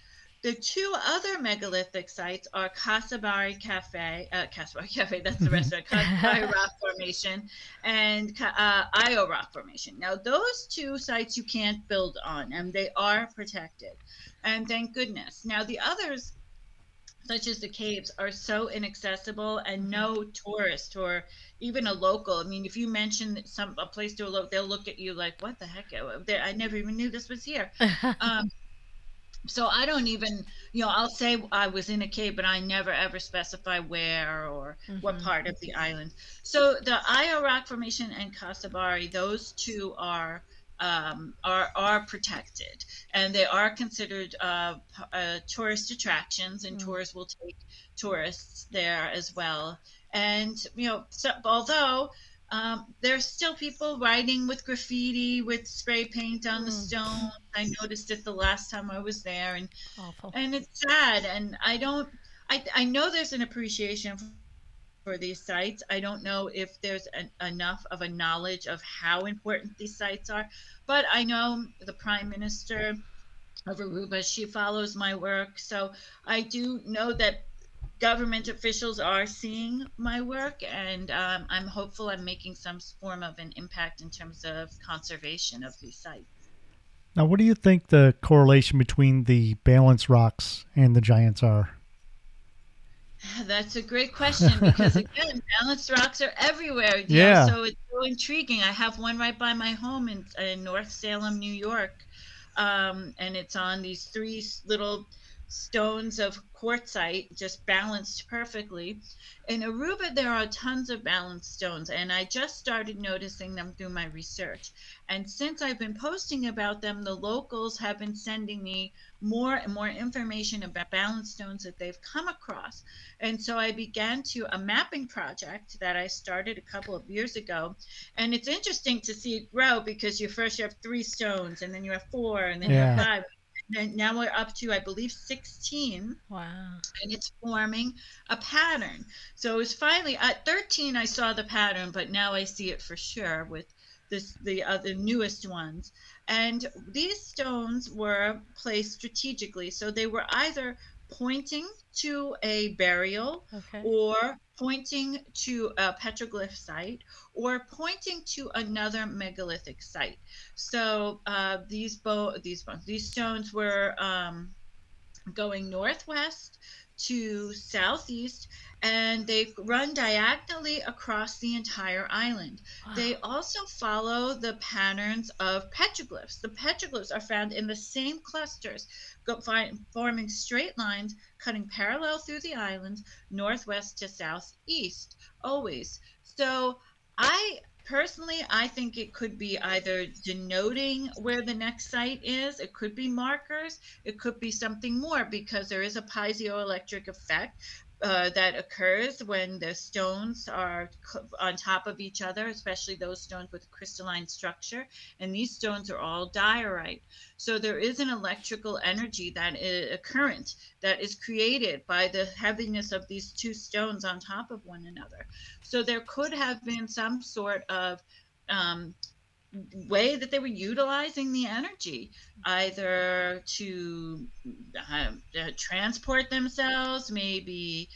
The two other megalithic sites are Casibari Cafe, uh, Casibari Cafe, that's the restaurant, Casibari Rock Formation, and uh, Ayo Rock Formation. Now, those two sites you can't build on, and they are protected. And thank goodness. Now, the others, such as the caves, are so inaccessible, and no tourist or even a local. I mean, if you mention some a place to a local, they'll look at you like, "What the heck? I never even knew this was here." um, so I don't even, you know, I'll say I was in a cave, but I never ever specify where or what Mhm. part of the island. So the Ayo Rock Formation and Casibari, those two are um, are are protected, and they are considered uh, uh, tourist attractions, and Mm. tourists will take tourists there as well. And you know, so, although um, there's still people writing with graffiti with spray paint on the Mm. stone. I noticed it the last time I was there, and Awful. and it's sad. And I don't. I I know there's an appreciation for, for these sites. I don't know if there's an, enough of a knowledge of how important these sites are, but I know the prime minister of Aruba. She follows my work, so I do know that government officials are seeing my work, and um, I'm hopeful I'm making some form of an impact in terms of conservation of these sites. now, what do you think the correlation between the balance rocks and the giants are? That's a great question because again, balanced rocks are everywhere. Yeah. so it's so intriguing. I have one right by my home in, in North Salem, New York, um, and it's on these three little stones of quartzite just balanced perfectly. In Aruba, there are tons of balanced stones, and I just started noticing them through my research. And since I've been posting about them, the locals have been sending me more and more information about balanced stones that they've come across. And so I began to a mapping project that I started a couple of years ago. And it's interesting to see it grow because you first you have three stones, and then you have four, and then Yeah. you have five. And now we're up to, I believe, 16 Wow. and it's forming a pattern. So it was finally at 13 I saw the pattern, but now I see it for sure with this the uh, other newest ones. And these stones were placed strategically, so they were either pointing to a burial Okay. or pointing to a petroglyph site or pointing to another megalithic site. So uh, these bo- these bones, these stones were um, going northwest to southeast, and they run diagonally across the entire island. They also follow the patterns of petroglyphs. The petroglyphs are found in the same clusters, forming straight lines, cutting parallel through the island, northwest to southeast, always. So I personally, I think it could be either denoting where the next site is, it could be markers, it could be something more because there is a piezoelectric effect uh, that occurs when the stones are on top of each other, especially those stones with crystalline structure. And these stones are all diorite. So there is an electrical energy that is a current that is created by the heaviness of these two stones on top of one another. So there could have been some sort of um, way that they were utilizing the energy either to uh, transport themselves maybe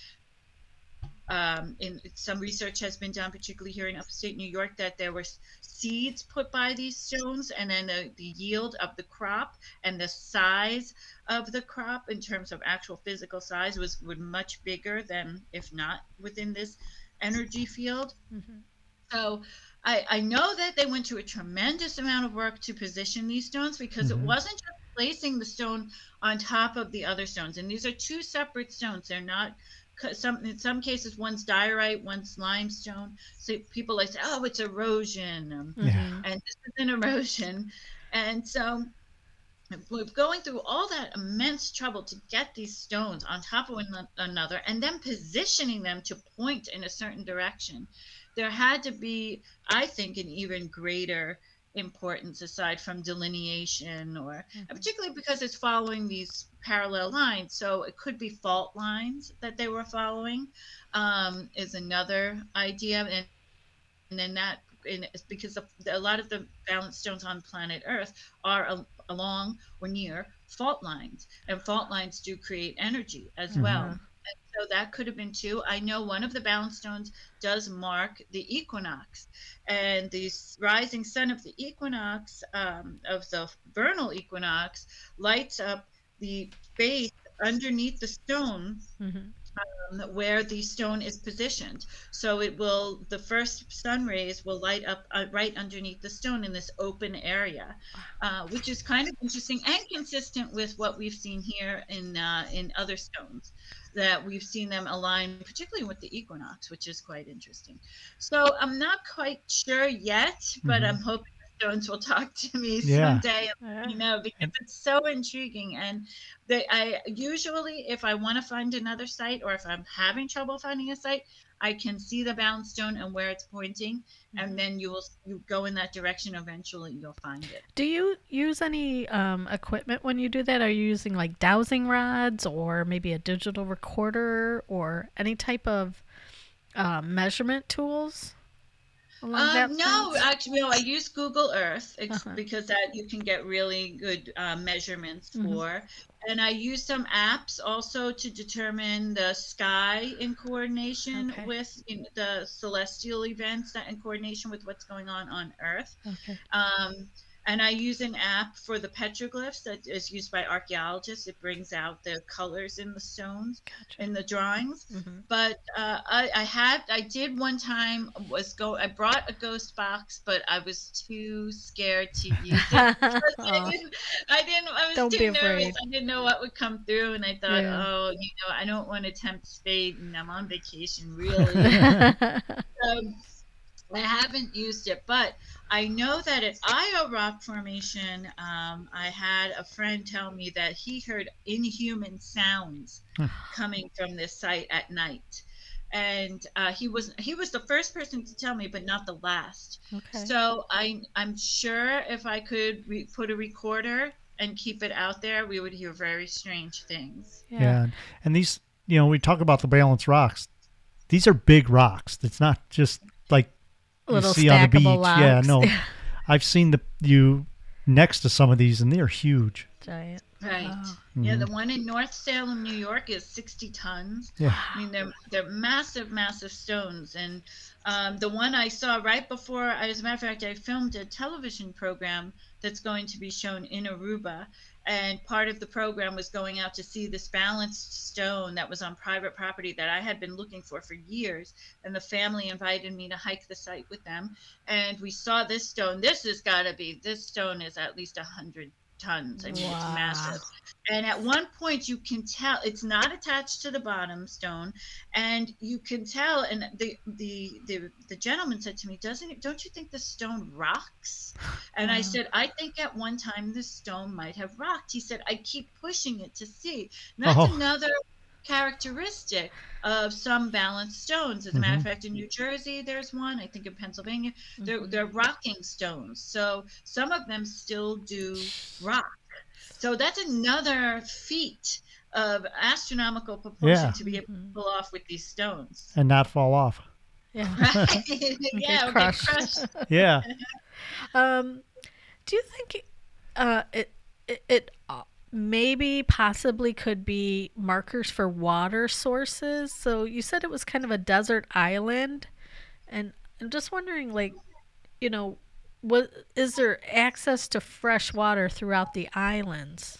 um, in some research has been done particularly here in upstate new york that there were seeds put by these stones and then the, the yield of the crop and the size of the crop in terms of actual physical size was, was much bigger than if not within this energy field Mhm. So I, I know that they went to a tremendous amount of work to position these stones because it Mhm. wasn't just placing the stone on top of the other stones. And these are two separate stones. They're not some in some cases one's diorite, one's limestone. So people like say, oh, it's erosion. Um, Yeah. Mhm. and this is an erosion. And so we're going through all that immense trouble to get these stones on top of one another and then positioning them to point in a certain direction. There had to be, I think, an even greater importance aside from delineation or Mhm. particularly because it's following these parallel lines so it could be fault lines that they were following um, is another idea and and then that in, it's because of, a lot of the balance stones on planet Earth are al- along or near fault lines, and fault lines do create energy as well. So that could have been two. I know one of the balance stones does mark the equinox, and the rising sun of the equinox um, of the vernal equinox lights up the space underneath the stone Mhm. Um, where the stone is positioned. So it will, the first sun rays will light up uh, right underneath the stone in this open area, uh, which is kind of interesting and consistent with what we've seen here in uh, in other stones. That we've seen them align, particularly with the equinox, which is quite interesting. So I'm not quite sure yet, but Mhm. I'm hoping the stones will talk to me Yeah. someday Yeah. you know because it's so intriguing and they i usually if i want to find another site or if i'm having trouble finding a site i can see the balance stone and where it's pointing and then you will you go in that direction eventually you'll find it Do you use any um, equipment when you do that? Are you using like dowsing rods or maybe a digital recorder or any type of um, measurement tools? Um, no, actually, no. I use Google Earth ex- Uh-huh. because that you can get really good uh, measurements Mhm. for, and I use some apps also to determine the sky in coordination Okay. with you know, the celestial events that in coordination with what's going on on Earth. Okay. Um, and I use an app for the petroglyphs that is used by archaeologists. It brings out the colors in the stones Gotcha. in the drawings. Mhm. But uh, I, I had, I did one time was go. I brought a ghost box, but I was too scared to use it. I didn't, I didn't. I was Don't too nervous. afraid. I didn't know what would come through, and I thought, Yeah. oh, you know, I don't want to tempt fate, and I'm on vacation, really. um, I haven't used it, but I know that at Ayo Rock Formation, um, I had a friend tell me that he heard inhuman sounds coming from this site at night. And uh, he was he was the first person to tell me, but not the last. okay. So I I'm sure if I could re- put a recorder and keep it out there, we would hear very strange things. Yeah. And, and these, you know, we talk about the balance rocks. These are big rocks. It's not just like you Little see on the beach. stackable Yeah, logs. no. I've seen the you next to some of these, and they are huge. Giant. Right. Wow. Yeah, the one in North Salem, New York, is 60 tons. Yeah. I mean, they're they're massive, massive stones. And um, the one I saw right before, as a matter of fact, I filmed a television program that's going to be shown in Aruba. And part of the program was going out to see this balanced stone that was on private property that I had been looking for for years. And the family invited me to hike the site with them. And we saw this stone. This has got to be, this stone is at least 100 tons. I mean, Wow. it's massive. And at one point, you can tell it's not attached to the bottom stone, and you can tell. And the the the, the gentleman said to me, "Doesn't it? Don't you think the stone rocks?" And I said, "I think at one time the stone might have rocked." He said, "I keep pushing it to see." And that's Oh. another characteristic of some balanced stones. As a matter of Mhm. fact, in New Jersey, there's one. I think in Pennsylvania, they're Mhm. they're rocking stones. So some of them still do rock. So that's another feat of astronomical proportion Yeah. to be able to Mhm. pull off with these stones. And not fall off. Yeah. Right? Get yeah, get crushed. crushed. Yeah. Um, do you think uh, it it, it uh, maybe possibly could be markers for water sources? So you said it was kind of a desert island, and I'm just wondering, like, you know, what is there access to fresh water throughout the islands?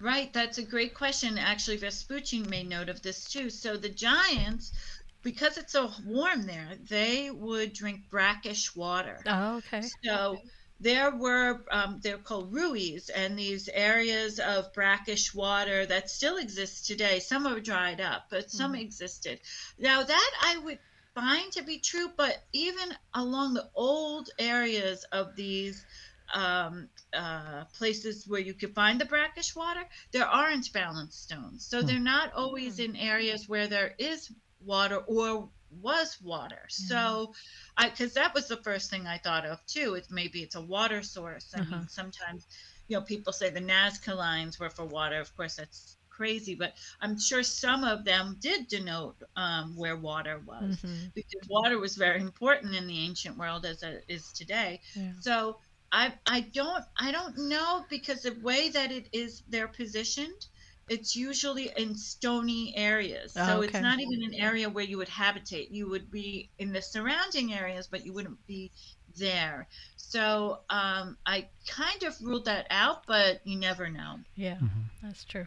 Right, that's a great question. Actually, Vespucci made note of this too. So the giants, because it's so warm there, they would drink brackish water. Oh, okay. So there were um, they're called ruis, and these areas of brackish water that still exist today. Some are dried up, but some existed. Now that I would find to be true, but even along the old areas of these um, uh, places where you could find the brackish water, there aren't balanced stones. So Hmm. they're not always in areas where there is water or was water. So I because that was the first thing I thought of too. It's maybe it's a water source. I Uh-huh. mean, sometimes you know people say the Nazca lines were for water. Of course, that's crazy, but I'm sure some of them did denote um, where water was Mhm. because water was very important in the ancient world as it is today. Yeah. So I I don't I don't know because the way that it is they're positioned, it's usually in stony areas. Oh, so okay. it's not even an area where you would habitate. You would be in the surrounding areas, but you wouldn't be there. So um, I kind of ruled that out, but you never know. Yeah, Mhm. that's true.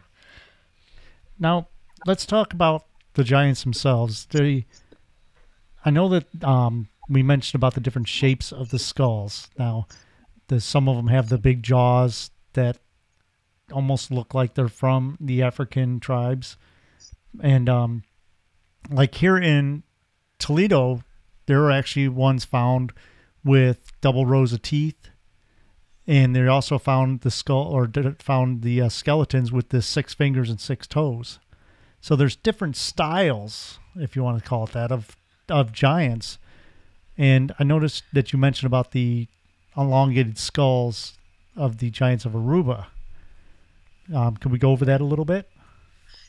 Now, let's talk about the giants themselves. They, I know that um, we mentioned about the different shapes of the skulls. Now, the, some of them have the big jaws that almost look like they're from the African tribes, and um, like here in Toledo, there are actually ones found with double rows of teeth. And they also found the skull, or found the uh, skeletons with the six fingers and six toes. So there's different styles, if you want to call it that, of of giants. And I noticed that you mentioned about the elongated skulls of the giants of Aruba. Um, can we go over that a little bit?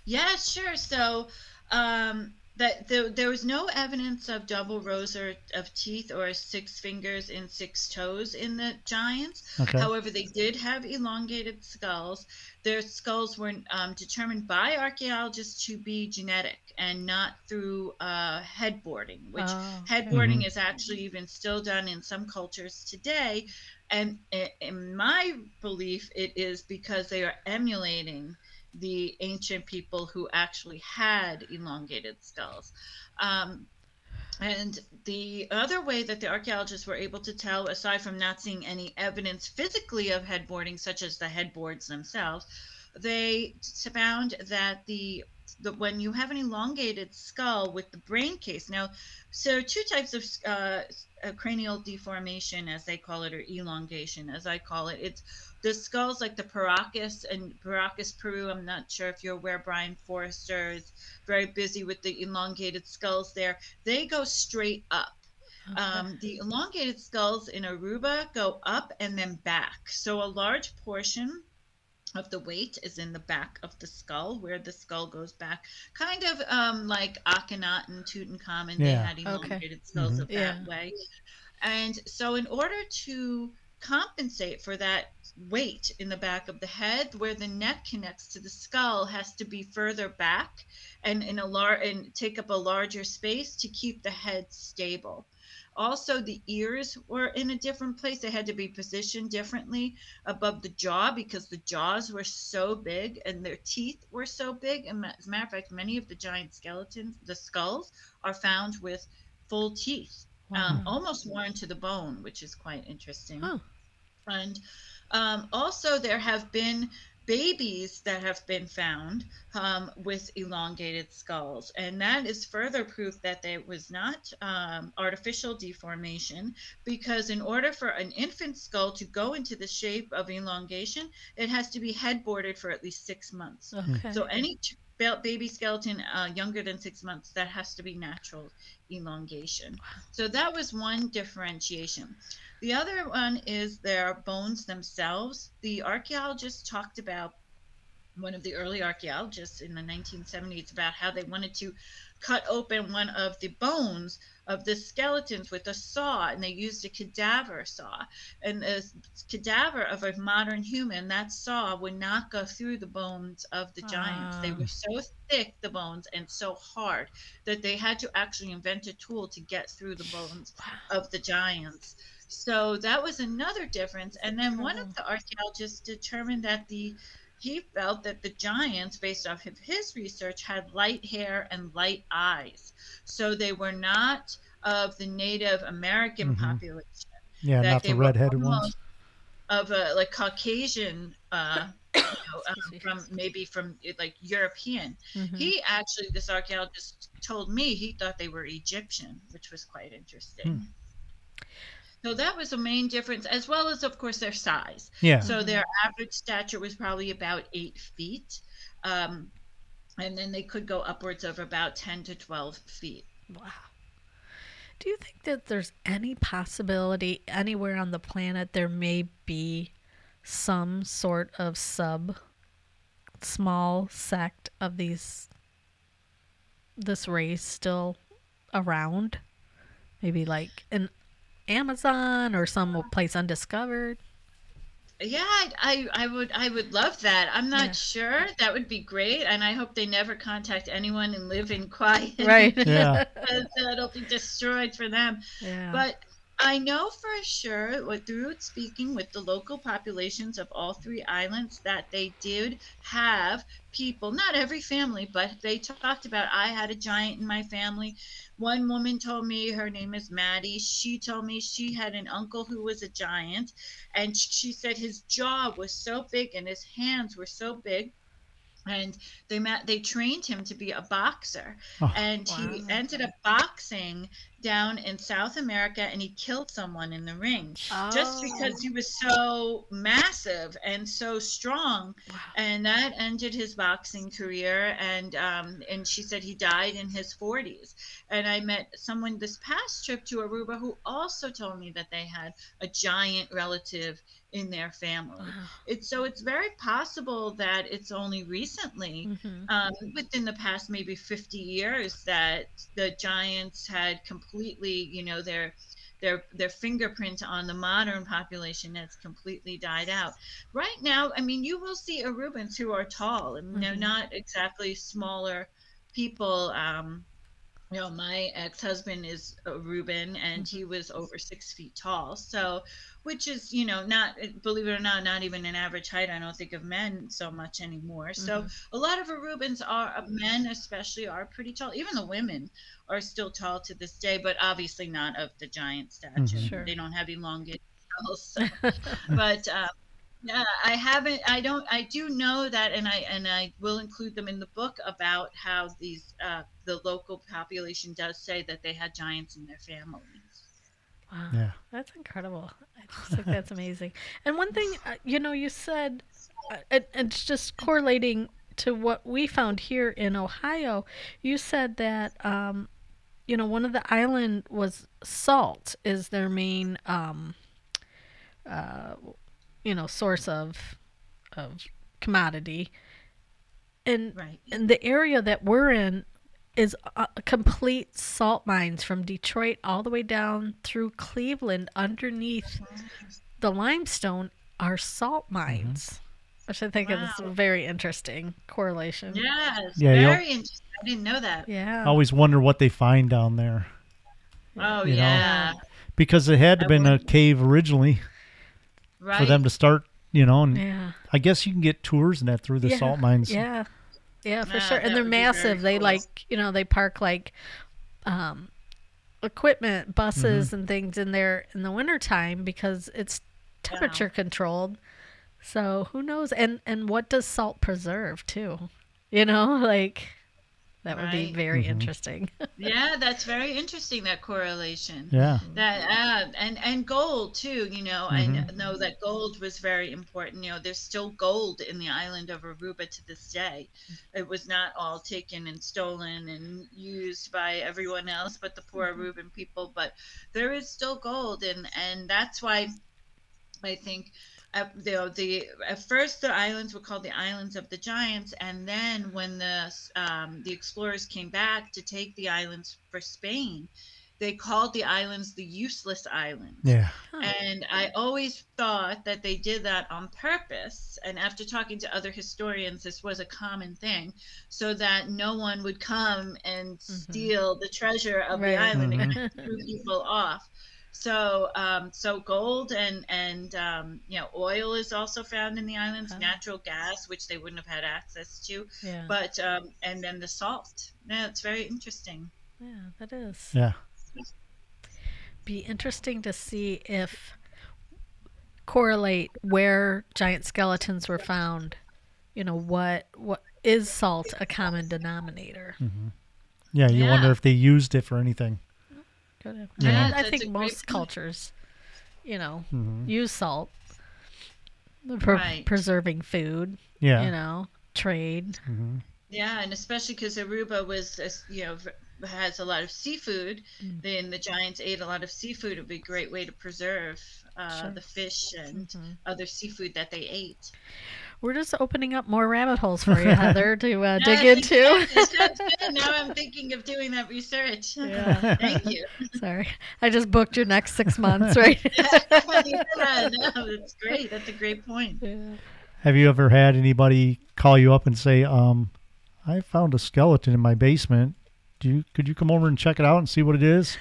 Yeah, sure. So um, that there, there was no evidence of double rows or, of teeth or six fingers and six toes in the giants. Okay. However, they did have elongated skulls. Their skulls were um, determined by archaeologists to be genetic and not through uh, headboarding, which Oh, okay. headboarding is actually even still done in some cultures today. And in my belief, it is because they are emulating the ancient people who actually had elongated skulls. Um, and the other way that the archaeologists were able to tell, aside from not seeing any evidence physically of headboarding, such as the headboards themselves, they found that the the, when you have an elongated skull with the brain case. Now, so two types of uh, uh, cranial deformation, as they call it, or elongation, as I call it. It's the skulls like the Paracas and Paracas, Peru. I'm not sure if you're aware. Brien Foerster is very busy with the elongated skulls there. They go straight up. Um, the elongated skulls in Aruba go up and then back. So a large portion of the weight is in the back of the skull, where the skull goes back, kind of um, like Akhenaten, Tutankhamun. Yeah. They Yeah. had Okay. elongated skulls Mhm. of that Yeah. way. And so, in order to compensate for that weight in the back of the head, where the neck connects to the skull, has to be further back and in a lar- and take up a larger space to keep the head stable. Also, the ears were in a different place. They had to be positioned differently above the jaw because the jaws were so big and their teeth were so big. And as a matter of fact, many of the giant skeletons, the skulls, are found with full teeth, um, almost worn to the bone, which is quite interesting. Oh. And um, also, there have been babies that have been found um, with elongated skulls, and that is further proof that there was not um, artificial deformation. Because in order for an infant skull to go into the shape of elongation, it has to be headboarded for at least six months. Okay. So any baby skeleton uh, younger than six months, that has to be natural elongation. So that was one differentiation. The other one is their bones themselves. The archaeologists talked about one of the early archaeologists in the 1970s about how they wanted to cut open one of the bones of the skeletons with a saw and they used a cadaver saw. And the cadaver of a modern human that saw would not go through the bones of the giants. They were so thick the bones and so hard that they had to actually invent a tool to get through the bones of the giants. So that was another difference. And then one of the archaeologists determined that the he felt that the giants, based off of his research, had light hair and light eyes. So they were not of the Native American Mhm. population. Yeah, not the were redheaded ones. Of a like Caucasian, uh, you know, um, from maybe from like European. Mhm. He actually, this archaeologist told me he thought they were Egyptian, which was quite interesting. So that was a main difference, as well as, of course, their size. Yeah. So their average stature was probably about eight feet. Um, and then they could go upwards of about 10 to 12 feet. Wow. Do you think that there's any possibility anywhere on the planet there may be some sort of sub small sect of these this race still around? Maybe like in Amazon or some place undiscovered? Yeah, I, I, I would I would love that. I'm not Yeah. sure. That would be great, and I hope they never contact anyone and live in quiet. Right. Yeah. because it'll be destroyed for them. yeah. But I know for sure, what- through speaking with the local populations of all three islands, that they did have people, not every family, but they talked about I had a giant in my family. One woman told me her name is Maddie. She told me she had an uncle who was a giant, and she said his jaw was so big and his hands were so big. And they met, they trained him to be a boxer, Oh. and he ended up boxing down in South America and he killed someone in the ring just Oh. because he was so massive and so strong Wow. and that ended his boxing career and um, and she said he died in his 40s and I met someone this past trip to Aruba who also told me that they had a giant relative in their family it's so it's very possible that it's only recently Mhm. um, within the past maybe 50 years that the giants had completely you know their their their fingerprint on the modern population has completely died out right now i mean you will see arubans who are tall and they're Mhm. not exactly smaller people um, you know, my ex-husband is Aruban, and he was over six feet tall. So, which is, you know, not believe it or not, not even an average height. I don't think of men so much anymore. So, a lot of Arubans are uh, men, especially, are pretty tall. Even the women are still tall to this day, but obviously not of the giant stature. Mhm. Sure. They don't have elongated skulls. So. but um, yeah, I haven't. I don't. I do know that, and I and I will include them in the book about how these uh, the local population does say that they had giants in their families. Wow. Yeah. That's incredible. I just think that's amazing. And one thing, uh, you know, you said, uh, it, it's just correlating to what we found here in Ohio. You said that, um, you know, one of the island was salt is their main, um, uh, you know, source of of commodity. And Right. and the area that we're in is a a complete salt mines from Detroit all the way down through Cleveland underneath the limestone are salt mines. Mm-hmm. Which I think is a very interesting correlation. Yes. Yeah, very interesting. I didn't know that. Yeah. I always wonder what they find down there Oh You know? yeah. because it had to I been a cave originally Right. for them to start. You know, and Yeah. I guess you can get tours and that through the Yeah, salt mines. Yeah. Yeah, for Yeah, sure. And they're would be very massive. They cool. like, you know, they park like um equipment, buses Mm-hmm. and things in there in the wintertime because it's temperature controlled. So who knows? And and what does salt preserve too? You know, like that would be Right. very Mhm. interesting. yeah, that's very interesting. That correlation. Yeah. That uh, and and gold too. You know, I Mhm. kn- know that gold was very important. You know, there's still gold in the island of Aruba to this day. It was not all taken and stolen and used by everyone else, but the poor Aruban people. But there is still gold, and and that's why I think. Uh, the, the at first the islands were called the islands of the giants and then when the um, the explorers came back to take the islands for spain they called the islands the useless islands Yeah. and I always thought that they did that on purpose. And after talking to other historians, this was a common thing, so that no one would come and steal the treasure of Right. the island and Mhm. threw people off. So, um, so gold and and um, you know oil is also found in the islands. Oh. Natural gas, which they wouldn't have had access to, yeah. but um, and then the salt. Yeah, it's very interesting. yeah, that is. Yeah. Be interesting to see if correlate where giant skeletons were found. You know, what what is salt a common denominator? Yeah. You Yeah. wonder if they used it for anything. Could have. Yeah. And I think most cultures, you know, hmm use salt for Right. preserving food. Yeah. You know, trade. hmm Yeah, and especially because Aruba was, you know, has a lot of seafood. Mm. Then the giants ate a lot of seafood. It would be a great way to preserve uh, Sure. the fish and Mhm. other seafood that they ate. We're just opening up more rabbit holes for you, Heather, to uh, dig into. exactly. Good. Now I'm thinking of doing that research. Yeah. Thank you. Sorry, I just booked your next six months, right? yeah, no, that's great. That's a great point. yeah. Have you ever had anybody call you up and say, um, I found a skeleton in my basement. Do you could you come over and check it out and see what it is?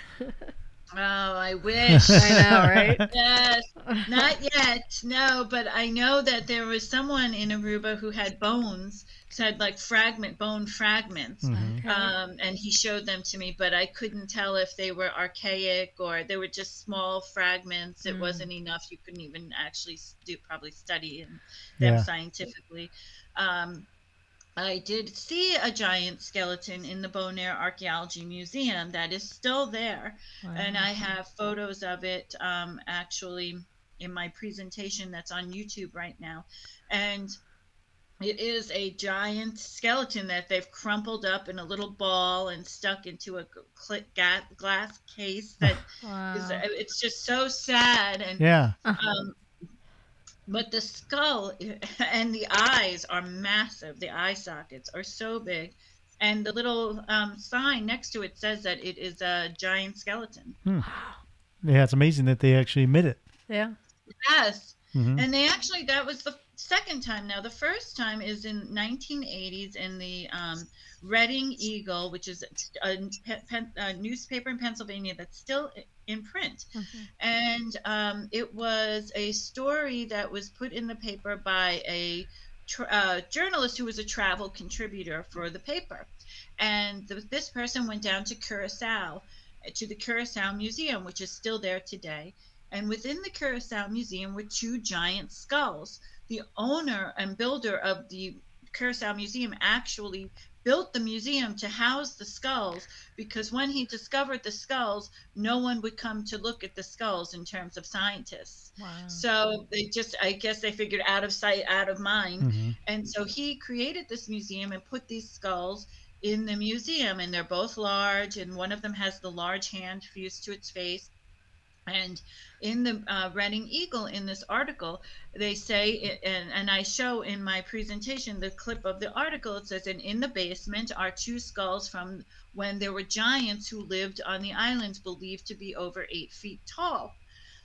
Oh, I wish. I know, right? Yes, not yet. No, but I know that there was someone in Aruba who had bones, said like fragment bone fragments. Mhm. Um, and he showed them to me, but I couldn't tell if they were archaic or they were just small fragments. It Mm. wasn't enough. You couldn't even actually do probably study them Yeah. scientifically. Um, I did see a giant skeleton in the Bonaire Archaeology Museum that is still there and I have photos of it um, actually in my presentation that's on YouTube right now, and it is a giant skeleton that they've crumpled up in a little ball and stuck into a glass case. That Wow. is, it's just so sad and Yeah. um, but the skull and the eyes are massive. The eye sockets are so big. And the little um, sign next to it says that it is a giant skeleton. Yeah, it's amazing that they actually admit it. yeah. Yes. Mhm. And they actually, that was the second time now. The first time is in 1980s in the um, Reading Eagle, which is a, a, a, newspaper in Pennsylvania that's still in print. Mm-hmm. And um, it was a story that was put in the paper by a tra- uh, journalist who was a travel contributor for the paper. And the, this person went down to Curacao, to the Curacao Museum, which is still there today. And within the Curacao Museum were two giant skulls. The owner and builder of the Curacao Museum actually built the museum to house the skulls because when he discovered the skulls, no one would come to look at the skulls in terms of scientists. Wow. So they just, I guess they figured out of sight, out of mind. Mm-hmm. And so he created this museum and put these skulls in the museum, and they're both large, and one of them has the large hand fused to its face and in the uh, Reading Eagle, in this article, they say, and, and I show in my presentation the clip of the article. It says, and in the basement are two skulls from when there were giants who lived on the islands, believed to be over eight feet tall.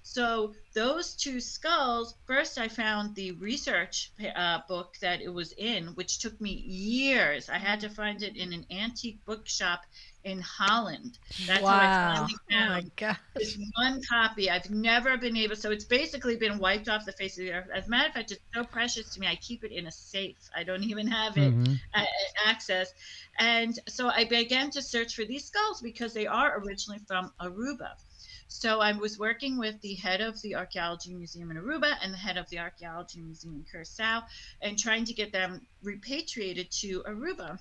So those two skulls, first I found the research uh, book that it was in, which took me years. I had to find it in an antique bookshop in Holland. That's wow. how I finally found oh my gosh. this one copy. I've never been able. So it's basically been wiped off the face of the earth. As a matter of fact, it's so precious to me. I keep it in a safe. I don't even have it mm-hmm. access. And so I began to search for these skulls because they are originally from Aruba. So I was working with the head of the Archaeology Museum in Aruba and the head of the Archaeology Museum in Curacao and trying to get them repatriated to Aruba.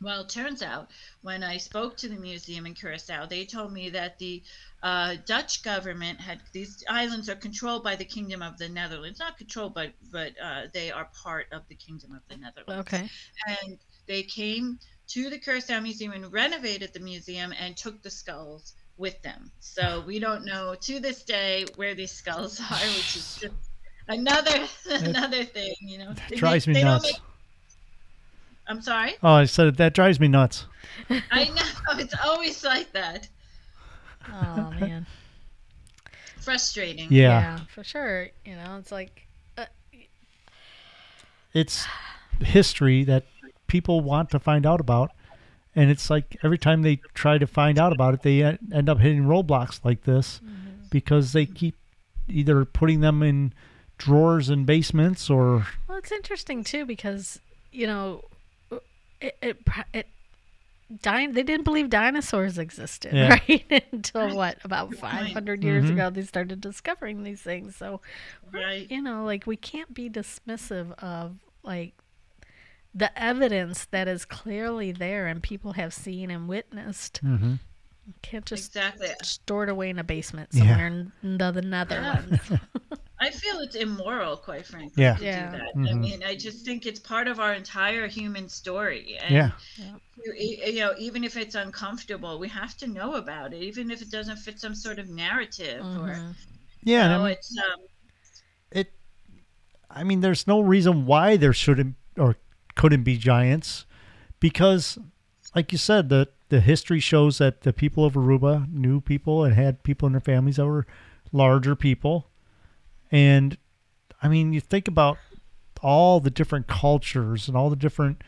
Well, it turns out when I spoke to the museum in Curacao, they told me that the uh, Dutch government had these islands are controlled by the Kingdom of the Netherlands, not controlled, but but uh, they are part of the Kingdom of the Netherlands. Okay. And they came to the Curacao Museum and renovated the museum and took the skulls with them. So we don't know to this day where these skulls are, which is just another another thing, you know. That drives me nuts. Make, I'm sorry. Oh, I said that drives me nuts. I know it's always like that. Oh man. Frustrating. Yeah. yeah. for sure. You know, it's like uh, it's history that people want to find out about, and it's like every time they try to find out about it, they end up hitting roadblocks like this mm-hmm. because they keep either putting them in drawers in basements or. Well, it's interesting too because you know it, it, it Din- they didn't believe dinosaurs existed, yeah. right? Until what, about 500 years mm-hmm. ago, they started discovering these things. So, right. you know, like we can't be dismissive of like the evidence that is clearly there and people have seen and witnessed. Mm-hmm. can't just exactly. store it away in a basement somewhere yeah. in the, the Netherlands. Yeah. I feel it's immoral, quite frankly, yeah. to yeah. do that. Mm-hmm. I mean, I just think it's part of our entire human story. And yeah. You, you, know, even if it's uncomfortable, we have to know about it, even if it doesn't fit some sort of narrative mm-hmm. or. Yeah, you know, I mean, it's um. It. I mean, there's no reason why there shouldn't or couldn't be giants, because, like you said, the the history shows that the people of Aruba knew people and had people in their families that were larger people and I mean, you think about all the different cultures and all the different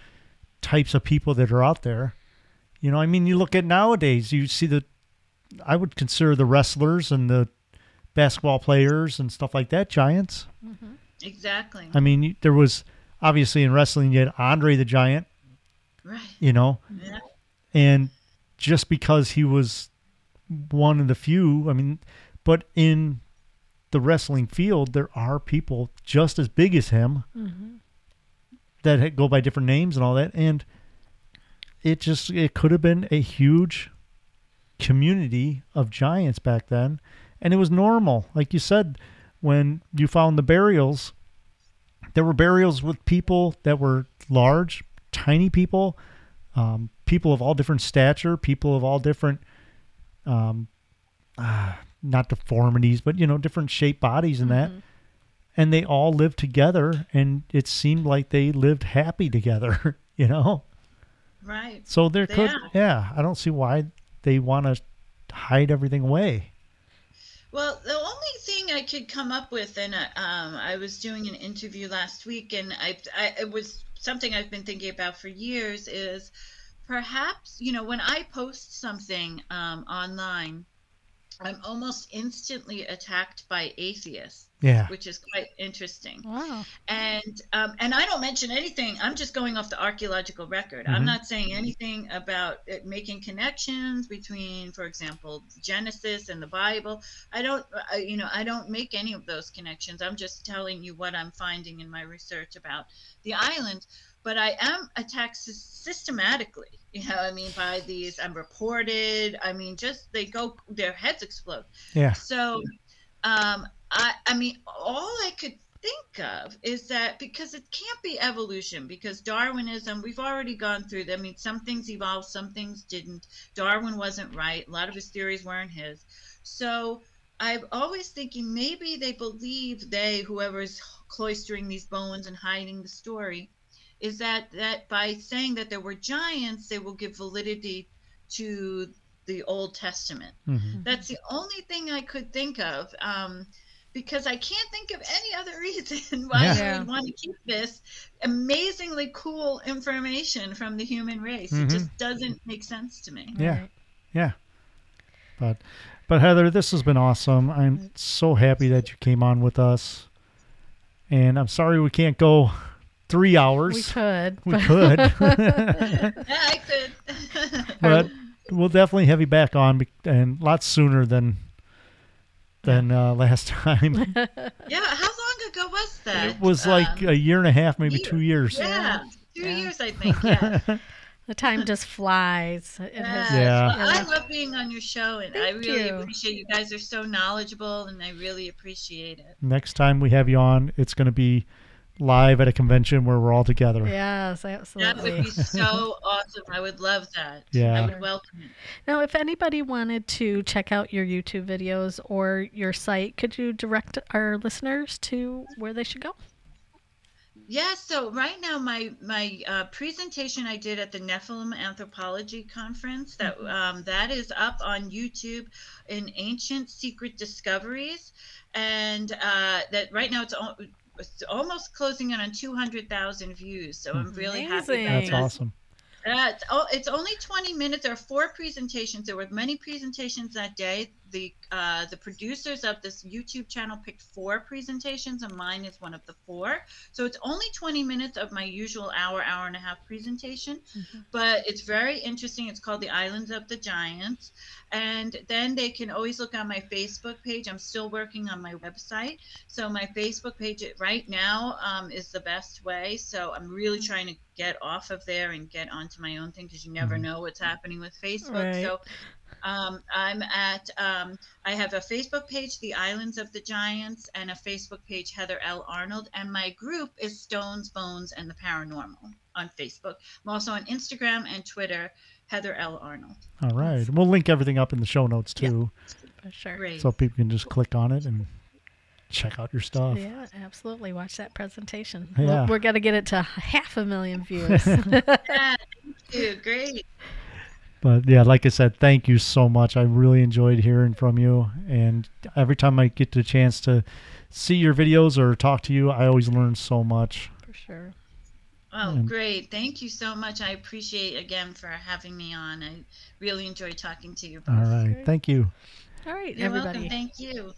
types of people that are out there. You know, I mean, you look at nowadays, you see the, I would consider the wrestlers and the basketball players and stuff like that giants. Mm-hmm. Exactly. I mean, there was obviously in wrestling, you had Andre the Giant. Right. You know? Yeah. And just because he was one of the few, I mean, but in the wrestling field, there are people just as big as him mm-hmm. that go by different names and all that, and it just it could have been a huge community of giants back then, and it was normal, like you said, when you found the burials. There were burials with people that were large, tiny people, um, people of all different stature, people of all different um, uh, not deformities, but you know, different shaped bodies and mm-hmm. that. And they all lived together, and it seemed like they lived happy together. You know. Right. So there could, yeah, I don't see why they want to hide everything away. Well, the only thing I could come up with, and uh, um, I was doing an interview last week, and I, I it was something I've been thinking about for years. Is perhaps you know when I post something um, online, I'm almost instantly attacked by atheists Yeah. which is quite interesting. Wow. And um, and I don't mention anything. I'm just going off the archaeological record. I'm Mhm. not saying anything about it making connections between, for example, Genesis and the Bible. I don't, uh, you know, I don't make any of those connections. I'm just telling you what I'm finding in my research about the island. But I am attacked systematically. You know, I mean, by these. I'm reported. I mean, just they go, their heads explode. Yeah. So, um, I, I mean, all I could think of is that because it can't be evolution, because Darwinism, we've already gone through. that. I mean, some things evolved, some things didn't. Darwin wasn't right. A lot of his theories weren't his. So, I'm always thinking maybe they believe they, whoever's cloistering these bones and hiding the story, is that that by saying that there were giants, they will give validity to the Old Testament. Mhm. That's the only thing I could think of. Um, because I can't think of any other reason why Yeah. you would want to keep this amazingly cool information from the human race. Mhm. It just doesn't make sense to me. Yeah. Right. Yeah. But but Heather, this has been awesome. I'm so happy that you came on with us. And I'm sorry we can't go three hours. We could. We but- could. Yeah, I could. but we'll definitely have you back on be- and lots sooner than than uh, last time. yeah, how long ago was that? it was like Um, a year and a half, maybe year. two years. yeah, two Yeah. years, I think. Yeah. the time just flies. It has- Yeah. Well, I love being on your show, and I really you. appreciate you guys are so knowledgeable, and I really appreciate it. Next time we have you on, it's going to be live at a convention where we're all together. Yes, absolutely. That would be so awesome. I would love that. Yeah. I would welcome it. Now, if anybody wanted to check out your YouTube videos or your site, could you direct our listeners to where they should go? Yeah, so right now my my uh, presentation I did at the Nephilim Anthropology Conference that um, that is up on YouTube in Ancient Secret Discoveries, and uh, that right now it's, al- it's almost closing in on two hundred thousand views. So I'm really happy about That's Thanks. that. awesome. Uh, it's, oh, it's only 20 minutes. There are four presentations. There were many presentations that day. The uh, the producers of this YouTube channel picked four presentations, and mine is one of the four. So it's only 20 minutes of my usual hour, hour and a half presentation, Mhm. but it's very interesting. It's called The Islands of the Giants. And then they can always look on my Facebook page. I'm still working on my website. So my Facebook page right now um, is the best way. So I'm really trying to get off of there and get onto my own thing because you never Mhm. know what's happening with Facebook. Right. So um, I'm at, um, I have a Facebook page, The Islands of the Giants, and a Facebook page, Heather L. Arnold. And my group is Stones, Bones, and the Paranormal on Facebook. I'm also on Instagram and Twitter, Heather L. Arnold. All right. We'll link everything up in the show notes Yeah. too, For sure. Great. so people can just click on it and check out your stuff. Yeah, absolutely. Watch that presentation. Yeah. We're, we're going to get it to half a million views. yeah, thank you. Great. But yeah, like I said, thank you so much. I really enjoyed hearing from you. And every time I get the chance to see your videos or talk to you, I always learn so much. For sure. Oh, And- great. Thank you so much. I appreciate again for having me on. I really enjoyed talking to you both. All right. Great. Thank you. All right, You're everybody. welcome. Thank you.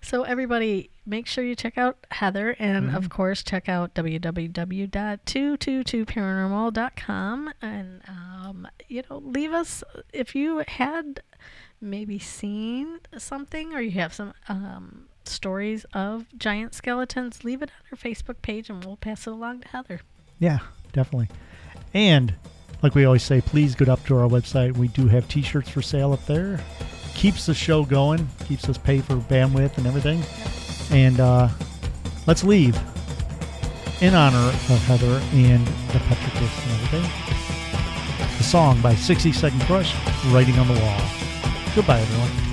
So, everybody, make sure you check out Heather and, of Mhm. course, check out www.222paranormal.com. And, um, you know, leave us if you had maybe seen something or you have some um, stories of giant skeletons, leave it on our Facebook page and we'll pass it along to Heather. Yeah, definitely. And like we always say, please go up to our website. We do have T-shirts for sale up there. Keeps the show going. Keeps us pay for bandwidth and everything. And uh, let's leave in honor of Heather and the Petroglyphs and everything. The song by 60 Second Crush, "Writing on the Wall." Goodbye, everyone.